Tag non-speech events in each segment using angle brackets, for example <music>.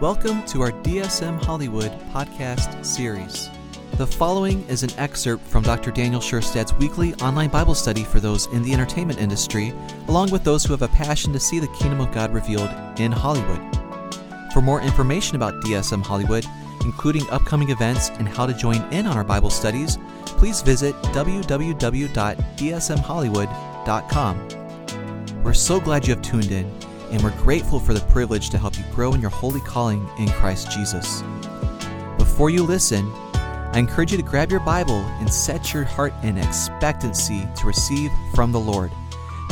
Welcome to our DSM Hollywood podcast series. The following is an excerpt from Dr. Daniel Scherstad's weekly online Bible study for those in the entertainment industry, along with those who have a passion to see the kingdom of God revealed in Hollywood. For more information about DSM Hollywood, including upcoming events and how to join in on our Bible studies, please visit www.dsmhollywood.com. We're so glad you have tuned in and we're grateful for the privilege to help you grow in your holy calling in Christ Jesus. Before you listen, I encourage you to grab your Bible and set your heart in expectancy to receive from the Lord,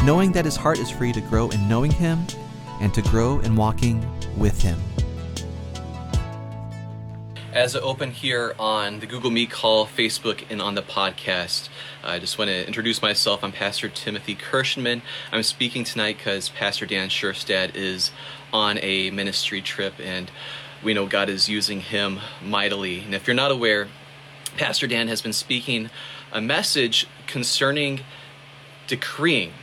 knowing that His heart is for you to grow in knowing Him and to grow in walking with Him. As I open here on the Google Meet call, Facebook, and on the podcast, I just want to introduce myself. I'm Pastor Timothy Kirschman. I'm speaking tonight because Pastor Dan Scherstad is on a ministry trip, and we know God is using him mightily. And if you're not aware, Pastor Dan has been speaking a message concerning decreeing.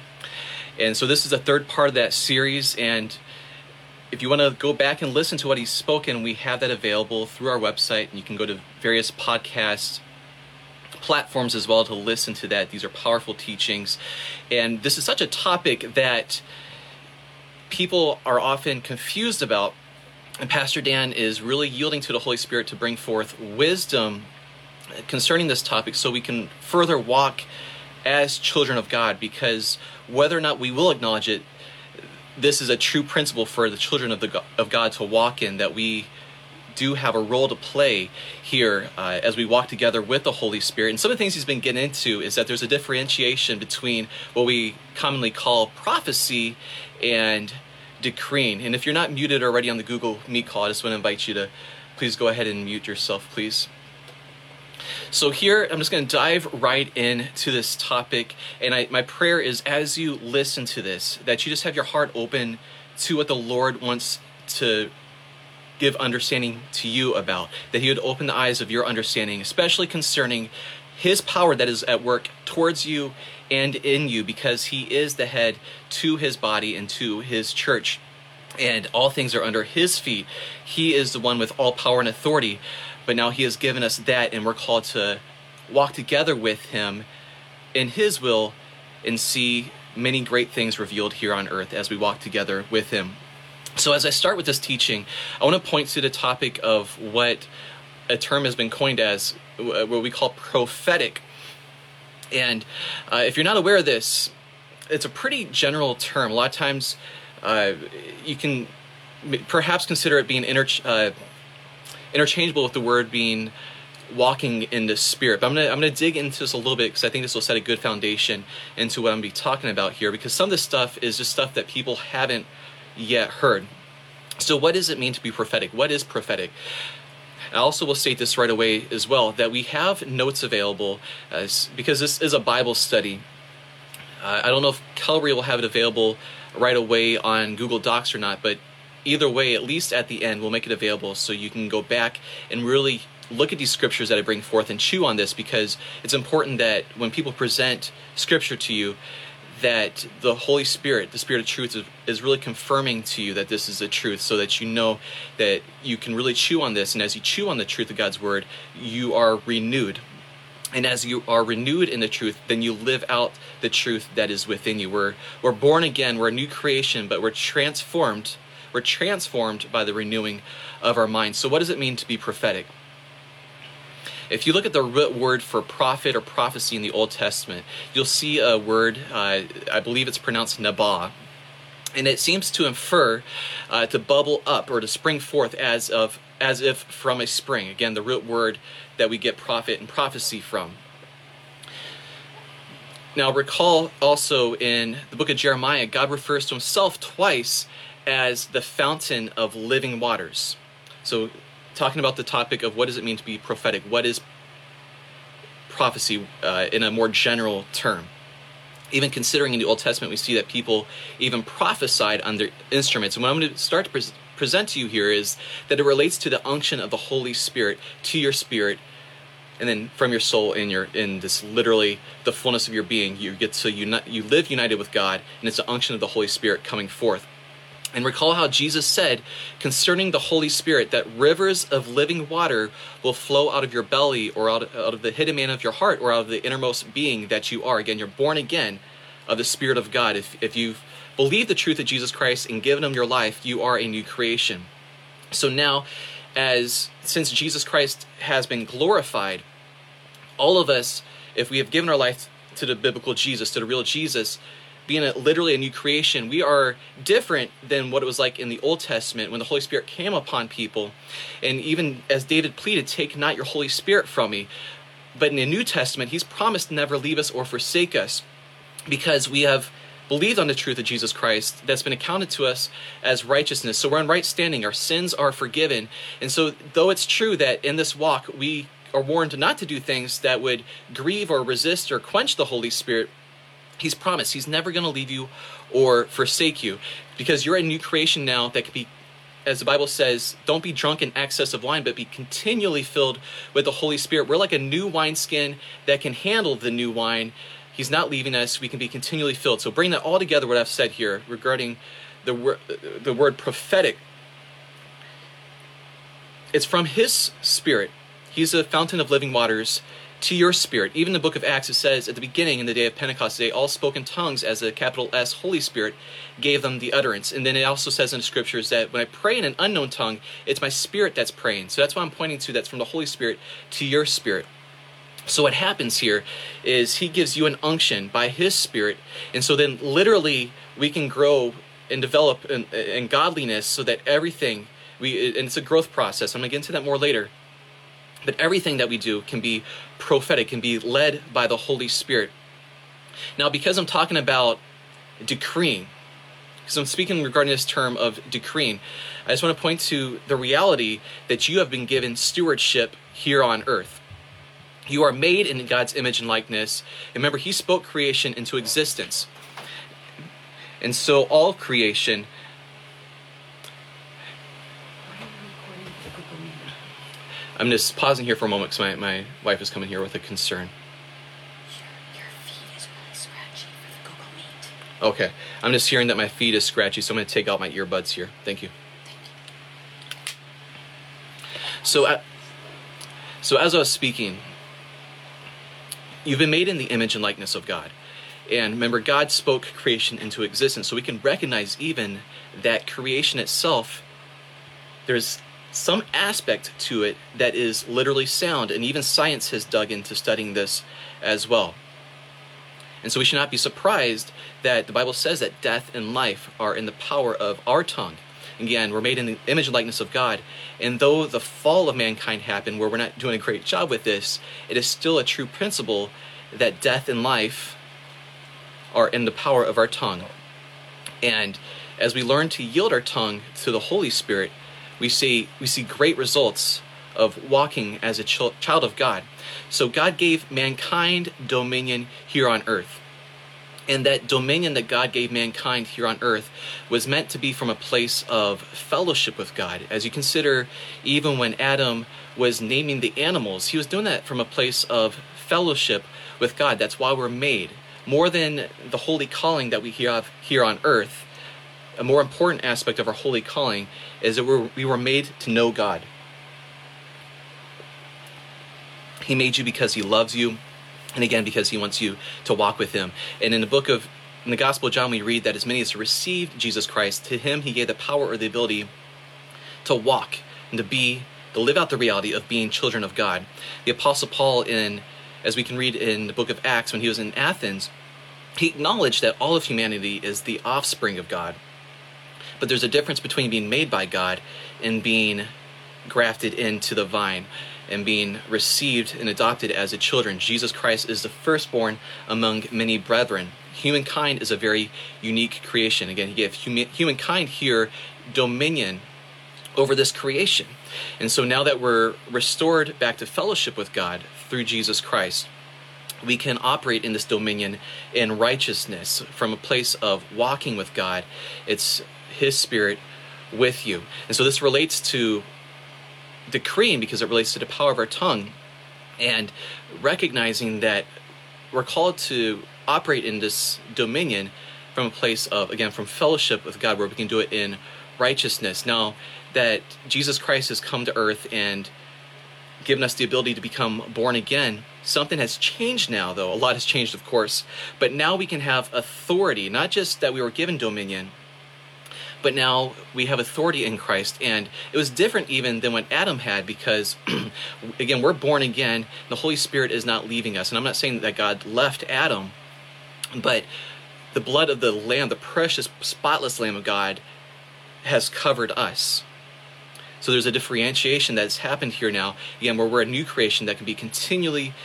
And so this is the third part of that series, and if you want to go back and listen to what he's spoken, we have that available through our website, and you can go to various podcast platforms as well to listen to that. These are powerful teachings, and this is such a topic that people are often confused about. And Pastor Dan is really yielding to the Holy Spirit to bring forth wisdom concerning this topic so we can further walk as children of God because whether or not we will acknowledge it this is a true principle for the children of the of God to walk in that we do have a role to play here uh, as we walk together with the Holy Spirit. And some of the things he's been getting into is that there's a differentiation between what we commonly call prophecy and decreeing. And if you're not muted already on the Google Meet call, I just want to invite you to please go ahead and mute yourself, please. So here, I'm just going to dive right into this topic, and I, my prayer is as you listen to this, that you just have your heart open to what the Lord wants to give understanding to you about, that He would open the eyes of your understanding, especially concerning His power that is at work towards you and in you, because He is the head to His body and to His church. And all things are under His feet. He is the one with all power and authority. But now He has given us that, and we're called to walk together with Him in His will and see many great things revealed here on earth as we walk together with Him. So, as I start with this teaching, I want to point to the topic of what a term has been coined as what we call prophetic. And uh, if you're not aware of this, it's a pretty general term. A lot of times, uh, you can perhaps consider it being inter- uh, interchangeable with the word being walking in the spirit. But I'm gonna I'm gonna dig into this a little bit because I think this will set a good foundation into what I'm gonna be talking about here. Because some of this stuff is just stuff that people haven't yet heard. So, what does it mean to be prophetic? What is prophetic? I also will state this right away as well that we have notes available as, because this is a Bible study. Uh, I don't know if Calvary will have it available right away on Google Docs or not, but either way, at least at the end, we'll make it available so you can go back and really look at these scriptures that I bring forth and chew on this because it's important that when people present scripture to you, that the Holy Spirit, the Spirit of truth, is, is really confirming to you that this is the truth so that you know that you can really chew on this. And as you chew on the truth of God's Word, you are renewed. And as you are renewed in the truth, then you live out the truth that is within you. We're, we're born again, we're a new creation, but we're transformed. We're transformed by the renewing of our minds. So, what does it mean to be prophetic? If you look at the root word for prophet or prophecy in the Old Testament, you'll see a word, uh, I believe it's pronounced nabah, and it seems to infer uh, to bubble up or to spring forth as of as if from a spring. Again, the root word that we get prophet and prophecy from. Now, recall also in the book of Jeremiah, God refers to himself twice as the fountain of living waters. So talking about the topic of what does it mean to be prophetic? What is prophecy uh, in a more general term? Even considering in the Old Testament, we see that people even prophesied on their instruments. And what I'm going to start to pre- present to you here is that it relates to the unction of the Holy Spirit to your spirit and then from your soul in your in this literally the fullness of your being you get to unite you live united with god and it's the unction of the holy spirit coming forth And recall how Jesus said concerning the Holy Spirit that rivers of living water will flow out of your belly or out, out of the hidden man of your heart or out of the innermost being that you are. Again, you're born again of the Spirit of God. If, if you've believed the truth of Jesus Christ and given him your life, you are a new creation. So now, as since Jesus Christ has been glorified, all of us, if we have given our life to the biblical Jesus, to the real Jesus, being a, literally a new creation, we are different than what it was like in the Old Testament when the Holy Spirit came upon people. And even as David pleaded, Take not your Holy Spirit from me. But in the New Testament, he's promised never leave us or forsake us because we have believed on the truth of Jesus Christ that's been accounted to us as righteousness. So we're in right standing, our sins are forgiven. And so, though it's true that in this walk we are warned not to do things that would grieve or resist or quench the Holy Spirit, He's promised He's never going to leave you or forsake you because you're a new creation now that can be as the Bible says, don't be drunk in excess of wine, but be continually filled with the Holy Spirit. We're like a new wineskin that can handle the new wine He's not leaving us. We can be continually filled. So bring that all together, what I've said here regarding the, the word prophetic. It's from His Spirit. He's a fountain of living waters to your spirit. Even the book of Acts, it says at the beginning, in the day of Pentecost, they all spoke in tongues as the capital S Holy Spirit gave them the utterance. And then it also says in the scriptures that when I pray in an unknown tongue, it's my spirit that's praying. So that's what I'm pointing to. That's from the Holy Spirit to your spirit. So what happens here is he gives you an unction by his spirit. And so then literally we can grow and develop in, in godliness so that everything we and it's a growth process. I'm going to get into that more later. But everything that we do can be prophetic, can be led by the Holy Spirit. Now, because I'm talking about decreeing, because I'm speaking regarding this term of decreeing, I just want to point to the reality that you have been given stewardship here on earth. You are made in God's image and likeness. Remember, He spoke creation into existence. And so all creation I'm just pausing here for a moment because my, my wife is coming here with a concern. Okay, I'm just hearing that my feet is scratchy, so I'm going to take out my earbuds here. Thank you. So, uh, so as I was speaking, You've been made in the image and likeness of God. And remember, God spoke creation into existence. So we can recognize even that creation itself, there's some aspect to it that is literally sound. And even science has dug into studying this as well. And so we should not be surprised that the Bible says that death and life are in the power of our tongue. Again, we're made in the image and likeness of God. And though the fall of mankind happened, where we're not doing a great job with this, it is still a true principle that death and life are in the power of our tongue. And as we learn to yield our tongue to the Holy Spirit, we see we see great results of walking as a ch- child of God. So God gave mankind dominion here on earth. And that dominion that God gave mankind here on earth was meant to be from a place of fellowship with God. As you consider, even when Adam was naming the animals, he was doing that from a place of fellowship with God. That's why we're made. More than the holy calling that we have here on earth, a more important aspect of our holy calling is that we're, we were made to know God. He made you because He loves you and again because he wants you to walk with him. And in the book of in the gospel of john we read that as many as received jesus christ to him he gave the power or the ability to walk and to be to live out the reality of being children of god. The apostle paul in as we can read in the book of acts when he was in athens he acknowledged that all of humanity is the offspring of god but there's a difference between being made by god and being grafted into the vine and being received and adopted as a children. Jesus Christ is the firstborn among many brethren. Humankind is a very unique creation. Again, he gave humankind here dominion over this creation. And so now that we're restored back to fellowship with God through Jesus Christ, we can operate in this dominion in righteousness from a place of walking with God. It's His Spirit with you. And so this relates to decreeing because it relates to the power of our tongue and recognizing that we're called to operate in this dominion from a place of, again, from fellowship with God where we can do it in righteousness. Now that Jesus Christ has come to earth and given us the ability to become born again, something has changed now, though. A lot has changed, of course. But now we can have authority, not just that we were given dominion, but now we have authority in Christ. And it was different even than what Adam had because, <clears throat> again, we're born again. The Holy Spirit is not leaving us. And I'm not saying that God left Adam, but the blood of the Lamb, the precious, spotless Lamb of God, has covered us. So there's a differentiation that's happened here now, again, where we're a new creation that can be continually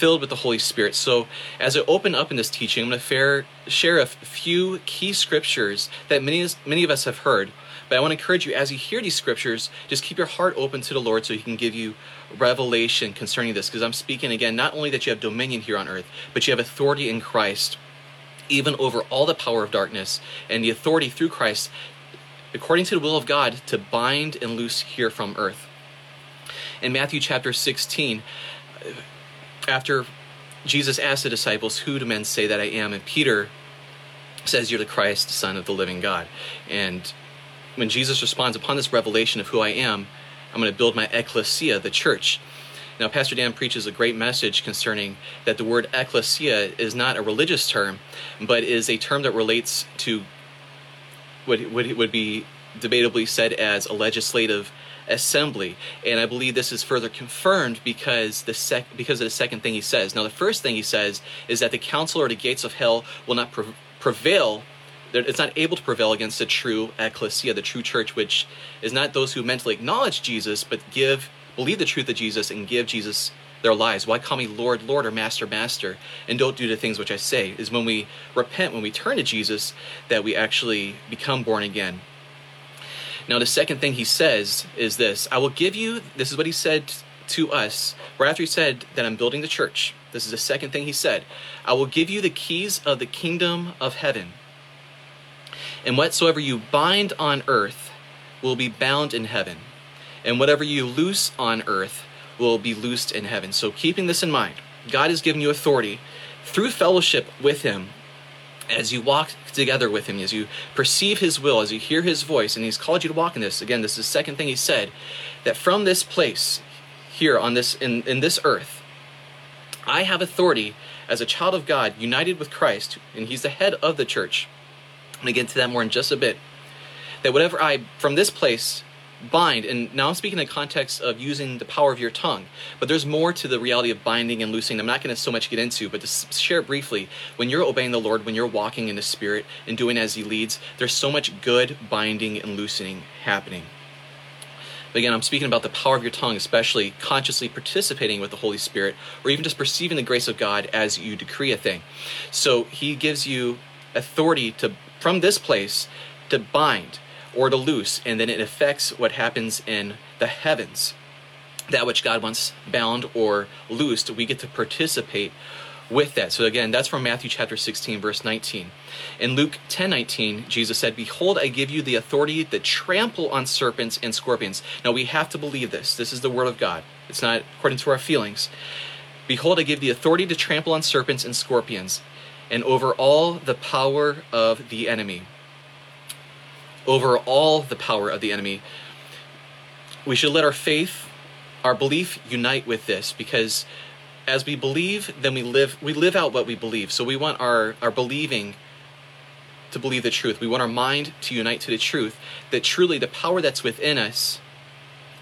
filled with the Holy Spirit. So as I open up in this teaching, I'm going to share a few key scriptures that many, many of us have heard. But I want to encourage you, as you hear these scriptures, just keep your heart open to the Lord so He can give you revelation concerning this. Because I'm speaking again, not only that you have dominion here on earth, but you have authority in Christ, even over all the power of darkness, and the authority through Christ according to the will of God, to bind and loose here from earth. In Matthew chapter 16, after Jesus asked the disciples, Who do men say that I am? And Peter says, You're the Christ, the Son of the living God. And when Jesus responds, Upon this revelation of who I am, I'm going to build my ecclesia, the church. Now, Pastor Dan preaches a great message concerning that the word ecclesia is not a religious term, but is a term that relates to what would, would be debatably said as a legislative assembly. And I believe this is further confirmed because the sec- because of the second thing he says. Now, the first thing he says is that the council or the gates of hell will not pre- prevail. It's not able to prevail against the true ecclesia, the true church, which is not those who mentally acknowledge Jesus, but give, believe the truth of Jesus and give Jesus their lives. Why call me Lord, Lord, or Master, Master, and don't do the things which I say? Is when we repent, when we turn to Jesus, that we actually become born again. Now, the second thing he says is this I will give you, this is what he said to us, right after he said that I'm building the church. This is the second thing he said I will give you the keys of the kingdom of heaven. And whatsoever you bind on earth will be bound in heaven. And whatever you loose on earth will be loosed in heaven. So, keeping this in mind, God has given you authority through fellowship with Him as you walk together with Him, as you perceive His will, as you hear His voice, and He's called you to walk in this. Again, this is the second thing He said that from this place, here on this in, in this earth, I have authority as a child of God, united with Christ, and He's the head of the church. And get into that more in just a bit. That whatever I, from this place, bind. And now i'm speaking in the context of using the power of your tongue. But there's more to the reality of binding and loosing i'm not going to so much get into but to share briefly. When you're obeying the lord when you're walking in the spirit and doing as he leads there's so much good binding and loosening happening. But again i'm speaking about the power of your tongue especially consciously participating with the holy spirit or even just perceiving the grace of god as you decree a thing. So he gives you authority to from this place to bind or to loose, and then it affects what happens in the heavens. That which God wants bound or loosed, we get to participate with that. So again, that's from Matthew chapter 16, verse 19. In Luke 10 19, Jesus said, Behold, I give you the authority to trample on serpents and scorpions. Now we have to believe this. This is the word of God. It's not according to our feelings. Behold, I give the authority to trample on serpents and scorpions, and over all the power of the enemy over all the power of the enemy. We should let our faith, our belief unite with this because as we believe, then we live we live out what we believe. So we want our, our believing to believe the truth. We want our mind to unite to the truth that truly the power that's within us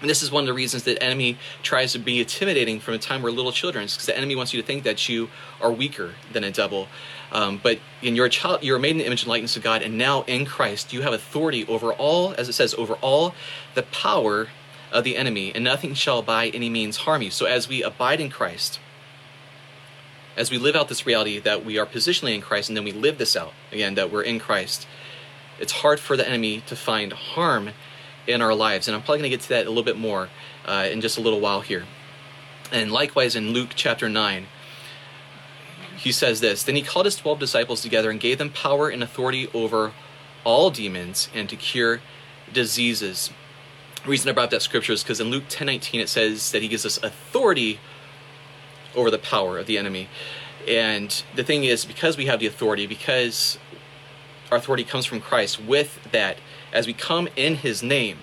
and this is one of the reasons that enemy tries to be intimidating from the time we're little children, because the enemy wants you to think that you are weaker than a devil. Um, but in your child, you're made in the image and likeness of God, and now in Christ, you have authority over all, as it says, over all the power of the enemy, and nothing shall by any means harm you. So as we abide in Christ, as we live out this reality that we are positionally in Christ, and then we live this out again that we're in Christ, it's hard for the enemy to find harm in our lives. And I'm probably going to get to that a little bit more uh, in just a little while here. And likewise in Luke chapter 9, he says this Then he called his 12 disciples together and gave them power and authority over all demons and to cure diseases. The reason I brought up that scripture is because in Luke 10:19 it says that he gives us authority over the power of the enemy. And the thing is, because we have the authority, because our authority comes from Christ, with that, as we come in His name,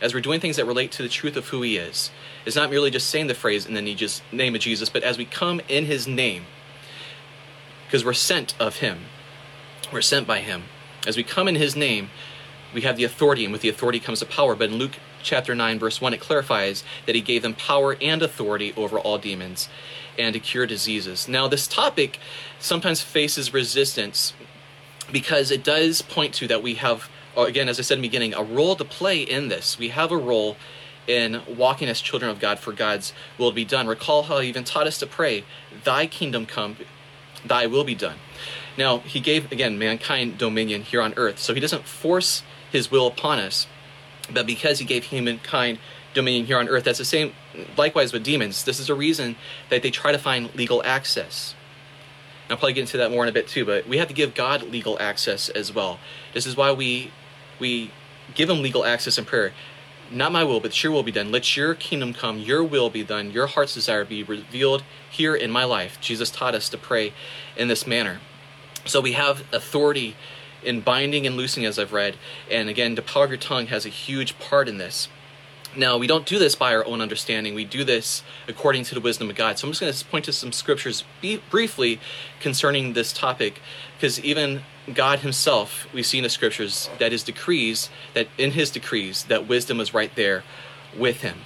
as we're doing things that relate to the truth of who He is, it's not merely just saying the phrase you just name of Jesus, but as we come in His name, because we're sent of Him, we're sent by Him. As we come in His name, we have the authority, and with the authority comes the power. But in Luke chapter 9, verse 1, it clarifies that He gave them power and authority over all demons and to cure diseases. Now, this topic sometimes faces resistance because it does point to that we have, again, as I said in the beginning, a role to play in this. We have a role in walking as children of God for God's will to be done. Recall how He even taught us to pray, Thy kingdom come, Thy will be done. Now, He gave, again, mankind dominion here on earth, so He doesn't force His will upon us, but because He gave humankind dominion here on earth, that's the same, likewise with demons. This is a reason that they try to find legal access. And I'll probably get into that more in a bit too, but we have to give God legal access as well. This is why we we give him legal access in prayer. Not my will, but your will be done. Let your kingdom come, your will be done, your heart's desire be revealed here in my life. Jesus taught us to pray in this manner. So we have authority in binding and loosing, as I've read. And again, the power of your tongue has a huge part in this. Now, we don't do this by our own understanding. We do this according to the wisdom of God. So I'm just going to point to some scriptures briefly concerning this topic, because even God Himself, we see in the scriptures that His decrees, that in His decrees, that wisdom is right there with Him.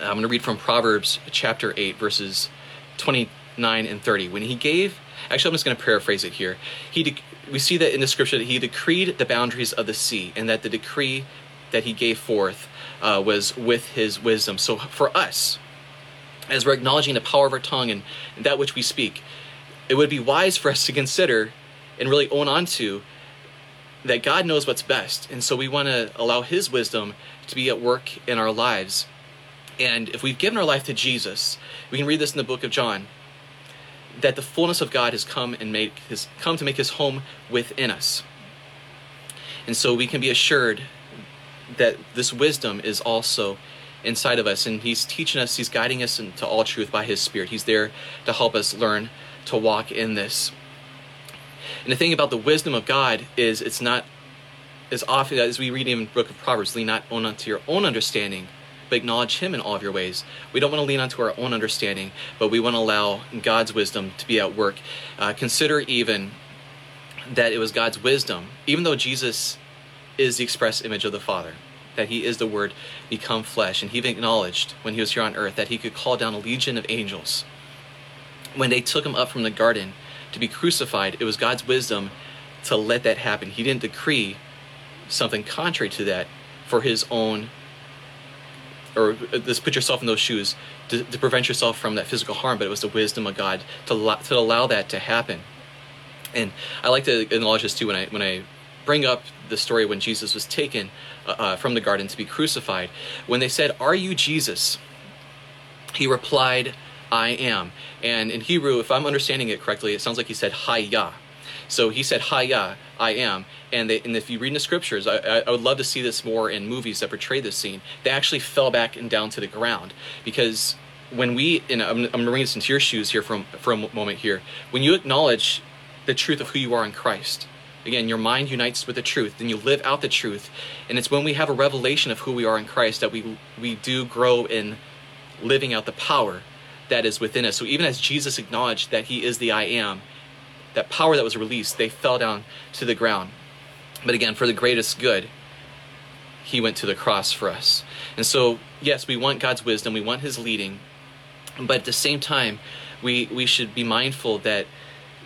I'm going to read from Proverbs chapter 8, verses 29 and 30. When He gave, actually, I'm just going to paraphrase it here. He, de- we see that in the scripture that He decreed the boundaries of the sea, and that the decree that He gave forth uh, was with his wisdom. So for us, as we're acknowledging the power of our tongue and that which we speak, it would be wise for us to consider and really own on to that God knows what's best. And so we want to allow His wisdom to be at work in our lives. And if we've given our life to Jesus, we can read this in the book of John that the fullness of God has come and make his come to make his home within us. And so we can be assured that this wisdom is also inside of us and he's teaching us he's guiding us into all truth by his spirit he's there to help us learn to walk in this and the thing about the wisdom of god is it's not as often as we read in the book of proverbs lean not on unto your own understanding but acknowledge him in all of your ways we don't want to lean onto our own understanding but we want to allow god's wisdom to be at work uh, consider even that it was god's wisdom even though jesus is the express image of the Father, that he is the Word become flesh. And he acknowledged when he was here on earth that he could call down a legion of angels. When they took him up from the garden to be crucified, it was God's wisdom to let that happen. He didn't decree something contrary to that for his own or just put yourself in those shoes to, to, prevent yourself from that physical harm, but it was the wisdom of God to, to allow that to happen. And I like to acknowledge this too when I when I bring up the story when Jesus was taken uh, uh, from the garden to be crucified. When they said, Are you Jesus? He replied, I am. And in Hebrew, if I'm understanding it correctly, it sounds like he said, Hayah. So he said, Hayah, I am. And, they, and if you read in the scriptures, I, I, would love to see this more in movies that portray this scene. They actually fell back and down to the ground because when we, and I'm, I'm going to bring this into your shoes here for, for a moment here, when you acknowledge the truth of who you are in Christ, Again, your mind unites with the truth, then you live out the truth. And it's when we have a revelation of who we are in Christ that we, we do grow in living out the power that is within us. So even as Jesus acknowledged that he is the I am, that power that was released, they fell down to the ground. But again, for the greatest good, he went to the cross for us. And so, yes, we want God's wisdom, we want his leading, but at the same time, we, we should be mindful that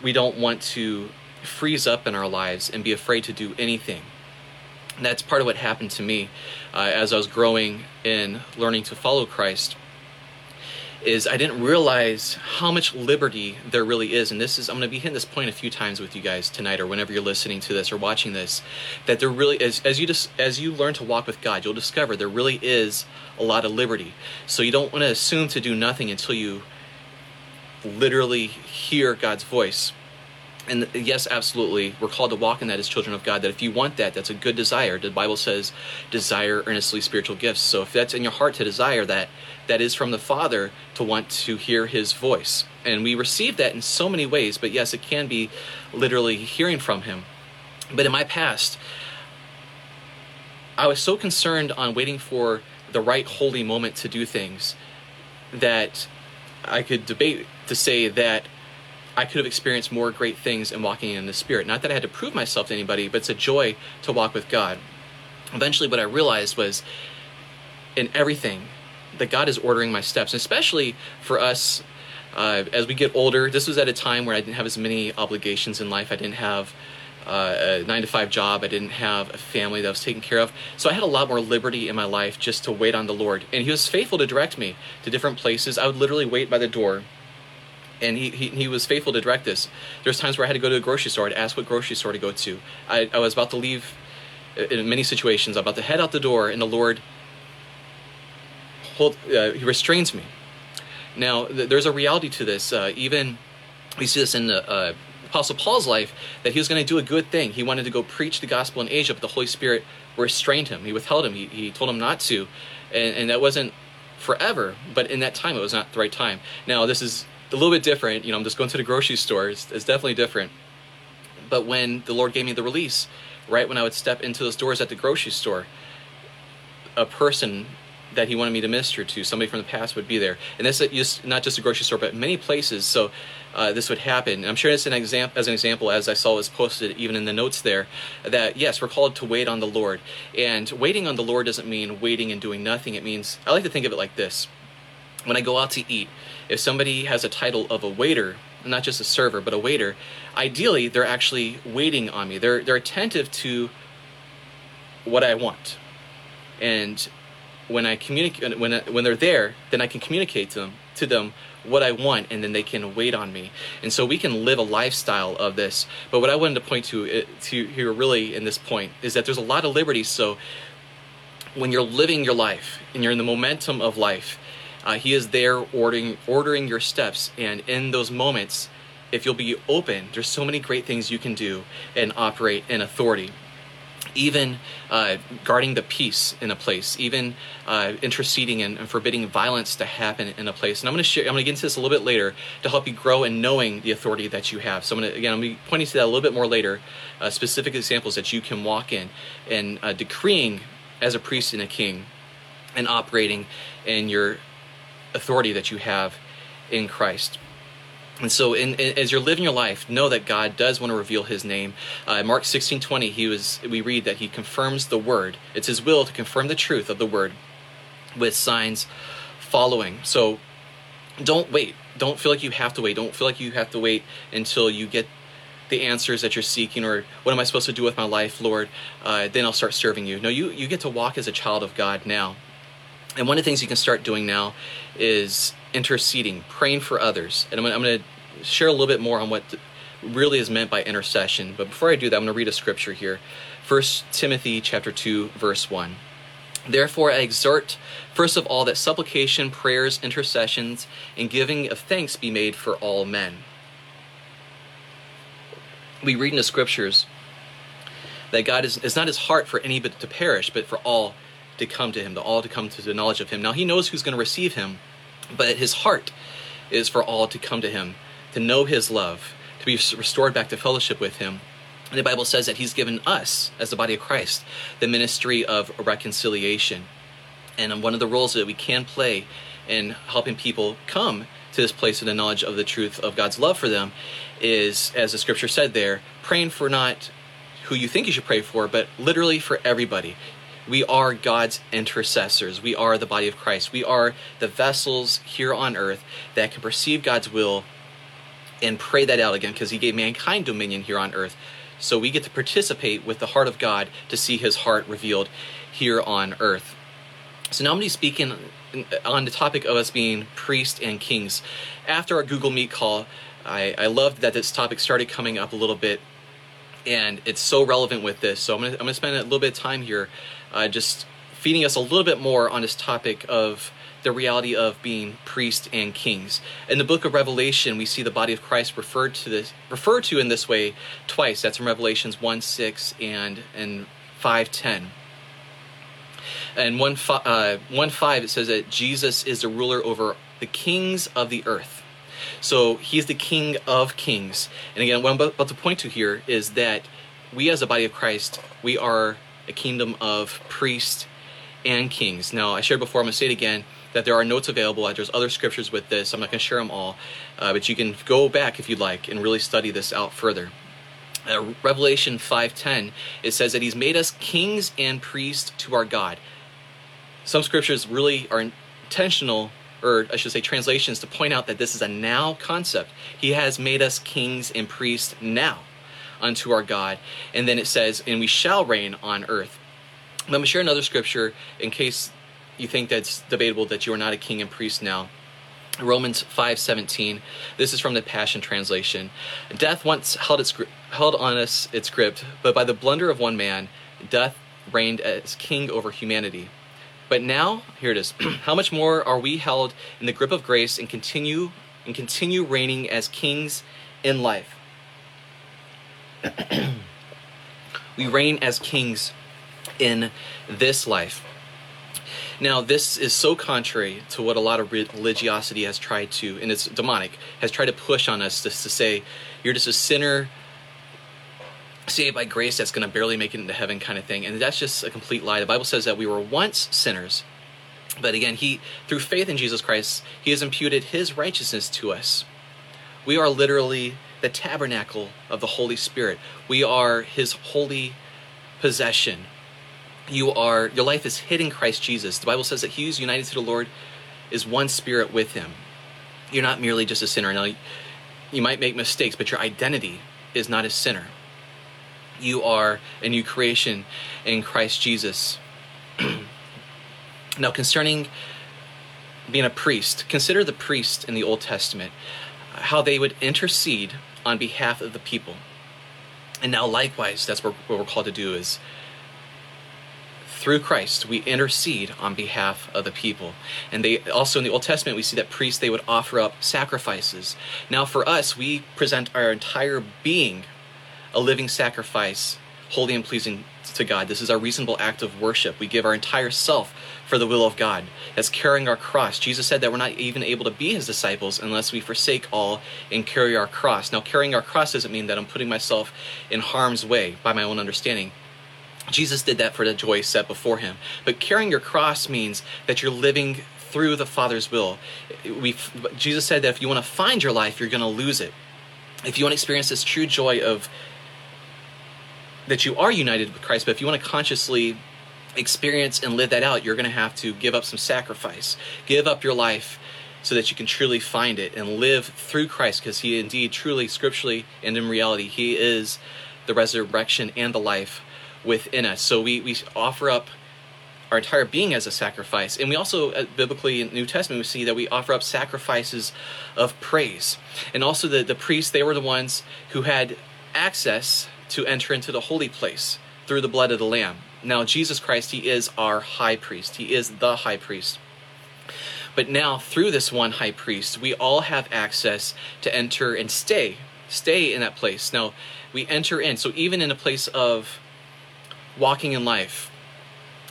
we don't want to freeze up in our lives and be afraid to do anything. And that's part of what happened to me uh, as I was growing in learning to follow Christ is I didn't realize how much liberty there really is. And this is, I'm going to be hitting this point a few times with you guys tonight or whenever you're listening to this or watching this, that there really is, as you just, as you learn to walk with God, you'll discover there really is a lot of liberty. So you don't want to assume to do nothing until you literally hear God's voice and yes, absolutely, we're called to walk in that as children of God. That if you want that, that's a good desire. The Bible says, desire earnestly spiritual gifts. So if that's in your heart to desire that, that is from the Father to want to hear His voice. And we receive that in so many ways, but yes, it can be literally hearing from Him. But in my past, I was so concerned on waiting for the right holy moment to do things that I could debate to say that I could have experienced more great things in walking in the Spirit. Not that I had to prove myself to anybody, but it's a joy to walk with God. Eventually, what I realized was in everything that God is ordering my steps, especially for us uh, as we get older. This was at a time where I didn't have as many obligations in life. I didn't have uh, a nine to five job. I didn't have a family that I was taken care of. So I had a lot more liberty in my life just to wait on the Lord. And He was faithful to direct me to different places. I would literally wait by the door and he, he, he was faithful to direct this. There's times where I had to go to a grocery store to ask what grocery store to go to. I, I was about to leave in many situations. I'm about to head out the door, and the Lord hold, uh, he restrains me. Now, th- there's a reality to this. Uh, even we see this in the uh, Apostle Paul's life that he was going to do a good thing. He wanted to go preach the gospel in Asia, but the Holy Spirit restrained him. He withheld him. He, he told him not to, and, and that wasn't forever. But in that time, it was not the right time. Now, this is a little bit different. You know, I'm just going to the grocery store. It's, it's definitely different. But when the Lord gave me the release, right when I would step into those doors at the grocery store, a person that he wanted me to minister to, somebody from the past would be there. And this is not just a grocery store, but many places. So uh, this would happen. And I'm sure it's an example, as an example, as I saw was posted even in the notes there, that yes, we're called to wait on the Lord. And waiting on the Lord doesn't mean waiting and doing nothing. It means, I like to think of it like this. When I go out to eat, if somebody has a title of a waiter, not just a server, but a waiter, ideally they're actually waiting on me. They're they're attentive to what I want. And when I communicate when when they're there, then I can communicate to them to them what I want, and then they can wait on me. And so we can live a lifestyle of this. But what I wanted to point to uh, to here really in this point is that there's a lot of liberty. So when you're living your life and you're in the momentum of life, uh, he is there ordering ordering your steps, and in those moments, if you'll be open, there's so many great things you can do and operate in authority. Even uh, guarding the peace in a place, even uh, interceding and, and, forbidding violence to happen in a place. And I'm going to share. I'm going to get into this a little bit later to help you grow in knowing the authority that you have. So I'm going to again. I'm going to be pointing to that a little bit more later. Uh, specific examples that you can walk in and uh, decreeing as a priest and a king, and operating in your authority that you have in Christ. And so, in, in, as you're living your life, know that God does want to reveal His name. Uh, Mark sixteen twenty, he was we read that He confirms the word. It's His will to confirm the truth of the word with signs following. So, don't wait. Don't feel like you have to wait. Don't feel like you have to wait until you get the answers that you're seeking, or what am I supposed to do with my life, Lord? Uh, then I'll start serving you. No, you you get to walk as a child of God now. And one of the things you can start doing now is interceding, praying for others. And I'm, I'm going to share a little bit more on what really is meant by intercession. But before I do that, I'm going to read a scripture here. 1 Timothy chapter 2 verse 1. Therefore I exhort first of all that supplication, prayers, intercessions, and giving of thanks be made for all men. We read in the scriptures that God is, is not his heart for any but to perish, but for all to come to him, to all to come to the knowledge of him. Now he knows who's going to receive him, but his heart is for all to come to him, to know his love, to be restored back to fellowship with him. And the Bible says that he's given us, as the body of Christ, the ministry of reconciliation. And um, one of the roles that we can play in helping people come to this place of the knowledge of the truth of God's love for them is, as the scripture said there, praying for not who you think you should pray for, but literally for everybody. We are God's intercessors. We are the body of Christ. We are the vessels here on earth that can perceive God's will and pray that out again because He gave mankind dominion here on earth. So we get to participate with the heart of God to see His heart revealed here on earth. So now I'm going to be speaking on the topic of us being priests and kings. After our Google Meet call, I, I loved that this topic started coming up a little bit and it's so relevant with this. So I'm gonna, I'm gonna spend a little bit of time here uh, just feeding us a little bit more on this topic of the reality of being priests and kings. In the book of Revelation, we see the body of Christ referred to this referred to in this way twice. That's in Revelations 1 6 and and 5 10. And 1 uh, 1 5 it says that Jesus is the ruler over the kings of the earth. So he's the king of kings. And again, what I'm about to point to here is that we as a body of Christ, we are a kingdom of priests and kings. Now, I shared before, I'm going to say it again, that there are notes available. There's other scriptures with this. I'm not going to share them all, uh, but you can go back if you'd like and really study this out further. Uh, Revelation 5:10 it says that he's made us kings and priests to our God. Some scriptures really are intentional or I should say translations to point out that this is a now concept. He has made us kings and priests now unto our God. And then it says, and we shall reign on earth. Let me share another scripture in case you think that's debatable that you are not a king and priest now. Romans 5:17. This is from the Passion translation. Death once held its held on us its grip, but by the blunder of one man, death reigned as king over humanity. But now, here it is. <clears throat> How much more are we held in the grip of grace and continue and continue reigning as kings in life? <clears throat> we reign as kings in this life. Now, this is so contrary to what a lot of religiosity has tried to, and it's demonic, has tried to push on us just to say, you're just a sinner saved by grace that's going to barely make it into heaven kind of thing. And that's just a complete lie. The Bible says that we were once sinners, but again, he through faith in Jesus Christ, he has imputed his righteousness to us. We are literally the tabernacle of the Holy Spirit. We are his holy possession you are your life is hid in Christ Jesus. The Bible says that he who's united to the Lord is one spirit with him. You're not merely just a sinner. Now you might make mistakes, but your identity is not a sinner. You are a new creation in Christ Jesus. <clears throat> now concerning being a priest, consider the priest in the Old Testament, how they would intercede on behalf of the people. And now likewise, that's what, we're called to do is through Christ, we intercede on behalf of the people. And they also in the Old Testament, we see that priests they would offer up sacrifices. Now, for us, we present our entire being a living sacrifice, holy and pleasing to God. This is our reasonable act of worship. We give our entire self for the will of God. That's carrying our cross. Jesus said that we're not even able to be his disciples unless we forsake all and carry our cross. Now, carrying our cross doesn't mean that I'm putting myself in harm's way by my own understanding. Jesus did that for the joy set before him. But carrying your cross means that you're living through the Father's will. We, Jesus said that if you want to find your life, you're going to lose it. If you want to experience this true joy of that you are united with Christ, but if you want to consciously experience and live that out, you're going to have to give up some sacrifice, give up your life so that you can truly find it and live through Christ because He indeed, truly, scripturally, and in reality, He is the resurrection and the life within us. So we, we offer up our entire being as a sacrifice. And we also, uh, biblically in New Testament, we see that we offer up sacrifices of praise. And also the, the priests, they were the ones who had access to enter into the holy place through the blood of the Lamb. Now, Jesus Christ, He is our high priest. He is the high priest. But now, through this one high priest, we all have access to enter and stay, stay in that place. Now, we enter in. So even in a place of walking in life,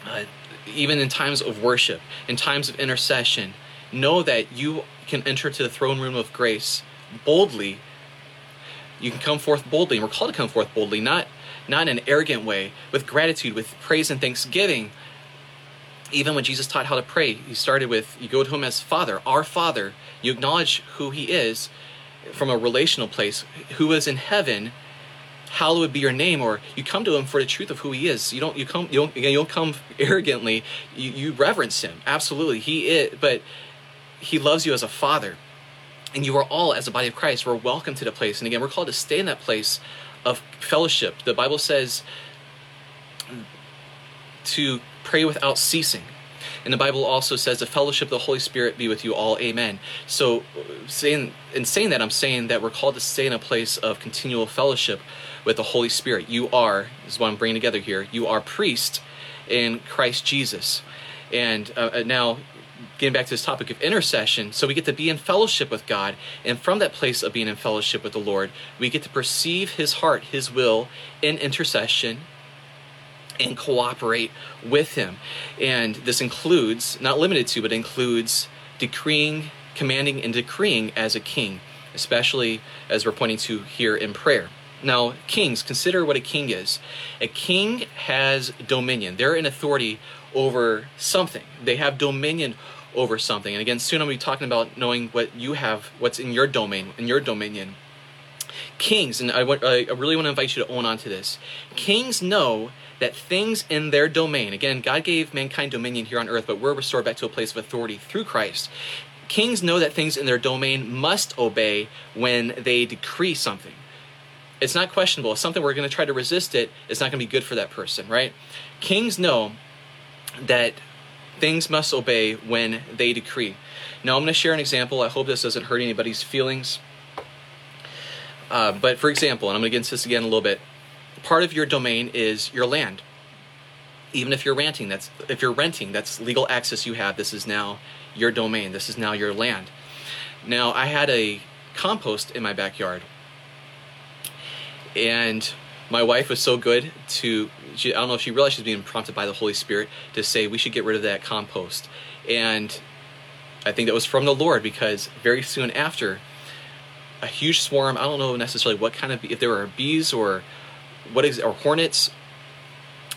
uh, even in times of worship, in times of intercession, know that you can enter to the throne room of grace boldly. You can come forth boldly, and we're called to come forth boldly, not not in an arrogant way, with gratitude, with praise and thanksgiving. Even when Jesus taught how to pray, he started with you go to him as Father, our Father. You acknowledge who he is from a relational place, who is in heaven. Hallowed be your name or you come to him for the truth of who he is. You don't you come you don't again you don't come <laughs> arrogantly. You, you reverence him absolutely. He is but he loves you as a father and you are all as a body of christ we're welcome to the place and again we're called to stay in that place of fellowship the bible says to pray without ceasing and the Bible also says, "The fellowship of the Holy Spirit be with you all." Amen. So, saying in saying that, I'm saying that we're called to stay in a place of continual fellowship with the Holy Spirit. You are, this is what I'm bringing together here, you are priest in Christ Jesus. And uh, uh, now, getting back to this topic of intercession, so we get to be in fellowship with God, and from that place of being in fellowship with the Lord, we get to perceive His heart, His will in intercession, and cooperate with Him. And this includes, not limited to, but includes decreeing, commanding, and decreeing as a king, especially as we're pointing to here in prayer. Now, kings, consider what a king is. A king has dominion. They're in authority over something. They have dominion over something. And again, soon I'm going to be talking about knowing what you have, what's in your domain, in your dominion. Kings, and I, I really want to invite you to own on to this. Kings know that things in their domain, again, God gave mankind dominion here on earth, but we're restored back to a place of authority through Christ. Kings know that things in their domain must obey when they decree something. It's not questionable. If something we're going to try to resist it, it's not going to be good for that person, right? Kings know that things must obey when they decree. Now, I'm going to share an example. I hope this doesn't hurt anybody's feelings. Uh, but for example, and I'm going to get into this again in a little bit, part of your domain is your land. Even if you're renting, that's if you're renting, that's legal access you have. This is now your domain. This is now your land. Now, I had a compost in my backyard, and my wife was so good to she, I don't know if she realized she was being prompted by the Holy Spirit to say we should get rid of that compost, and I think that was from the Lord because very soon after a huge swarm. I don't know necessarily what kind of if there were bees or what is or hornets,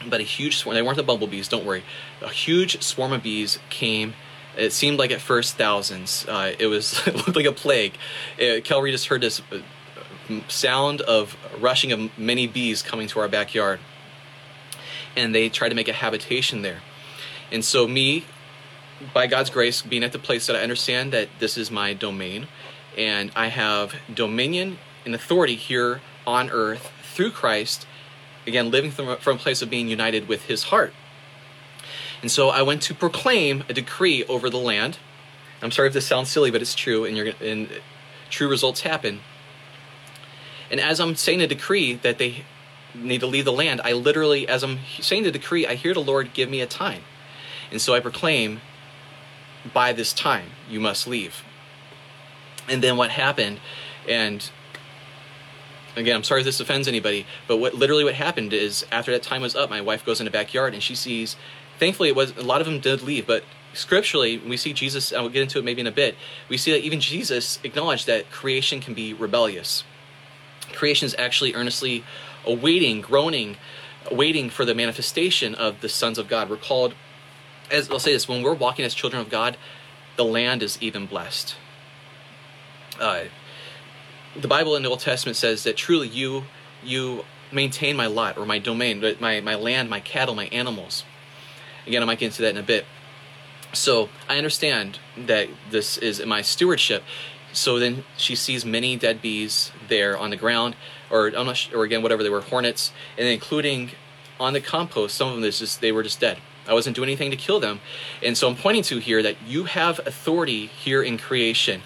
but a huge swarm. They weren't the bumblebees. Don't worry. A huge swarm of bees came. It seemed like at first thousands. Uh, it was <laughs> it looked like a plague. Uh, Kelly just heard this uh, sound of rushing of many bees coming to our backyard, and they tried to make a habitation there. And so me, by God's grace, being at the place that I understand that this is my domain, and I have dominion and authority here on earth through Christ, again, living from a place of being united with his heart. And so I went to proclaim a decree over the land. I'm sorry if this sounds silly, but it's true, and, you're, and true results happen. And as I'm saying a decree that they need to leave the land, I literally, as I'm saying the decree, I hear the Lord give me a time. And so I proclaim, by this time, you must leave. And then what happened, and again, I'm sorry if this offends anybody, but what literally what happened is after that time was up, my wife goes in the backyard and she sees. Thankfully, it was a lot of them did leave, but scripturally, we see Jesus. I'll get into it maybe in a bit. We see that even Jesus acknowledged that creation can be rebellious. Creation is actually earnestly awaiting, groaning, waiting for the manifestation of the sons of God. We're called, as I'll say this, when we're walking as children of God, the land is even blessed uh, the Bible in the Old Testament says that truly you you maintain my lot or my domain, my my land, my cattle, my animals. Again, I might get into that in a bit. So I understand that this is my stewardship. So then she sees many dead bees there on the ground, or I'm not or again whatever they were, hornets, and including on the compost. Some of them is just they were just dead. I wasn't doing anything to kill them, and so I'm pointing to here that you have authority here in creation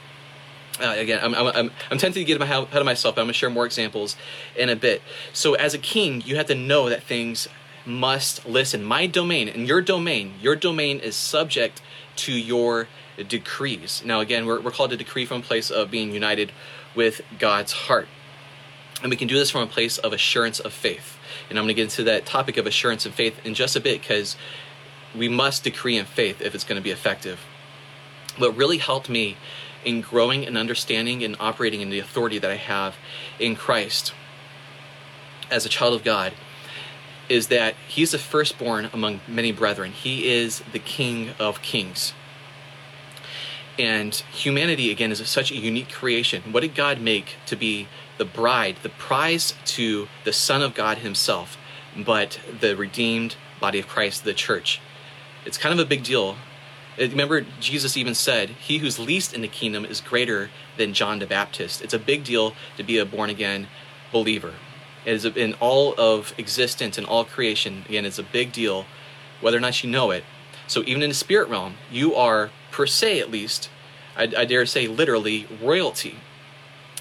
uh, again, I'm, I'm, I'm, tempted to get ahead of myself, but I'm going to share more examples in a bit. So, as a king, you have to know that things must listen. My domain and your domain, your domain is subject to your decrees. Now, again, we're, we're called to decree from a place of being united with God's heart. And we can do this from a place of assurance of faith. And I'm going to get into that topic of assurance of faith in just a bit because we must decree in faith if it's going to be effective. What really helped me in growing and understanding and operating in the authority that I have in Christ as a child of God is that he's the firstborn among many brethren. He is the King of kings. And humanity, again, is such a unique creation. What did God make to be the bride, the prize to the Son of God Himself, but the redeemed body of Christ, the church? It's kind of a big deal uh, remember, Jesus even said, He who's least in the kingdom is greater than John the Baptist. It's a big deal to be a born again believer. It is in all of existence and all creation, again, it's a big deal, whether or not you know it. So, even in the spirit realm, you are, per se at least, I, I dare say literally, royalty.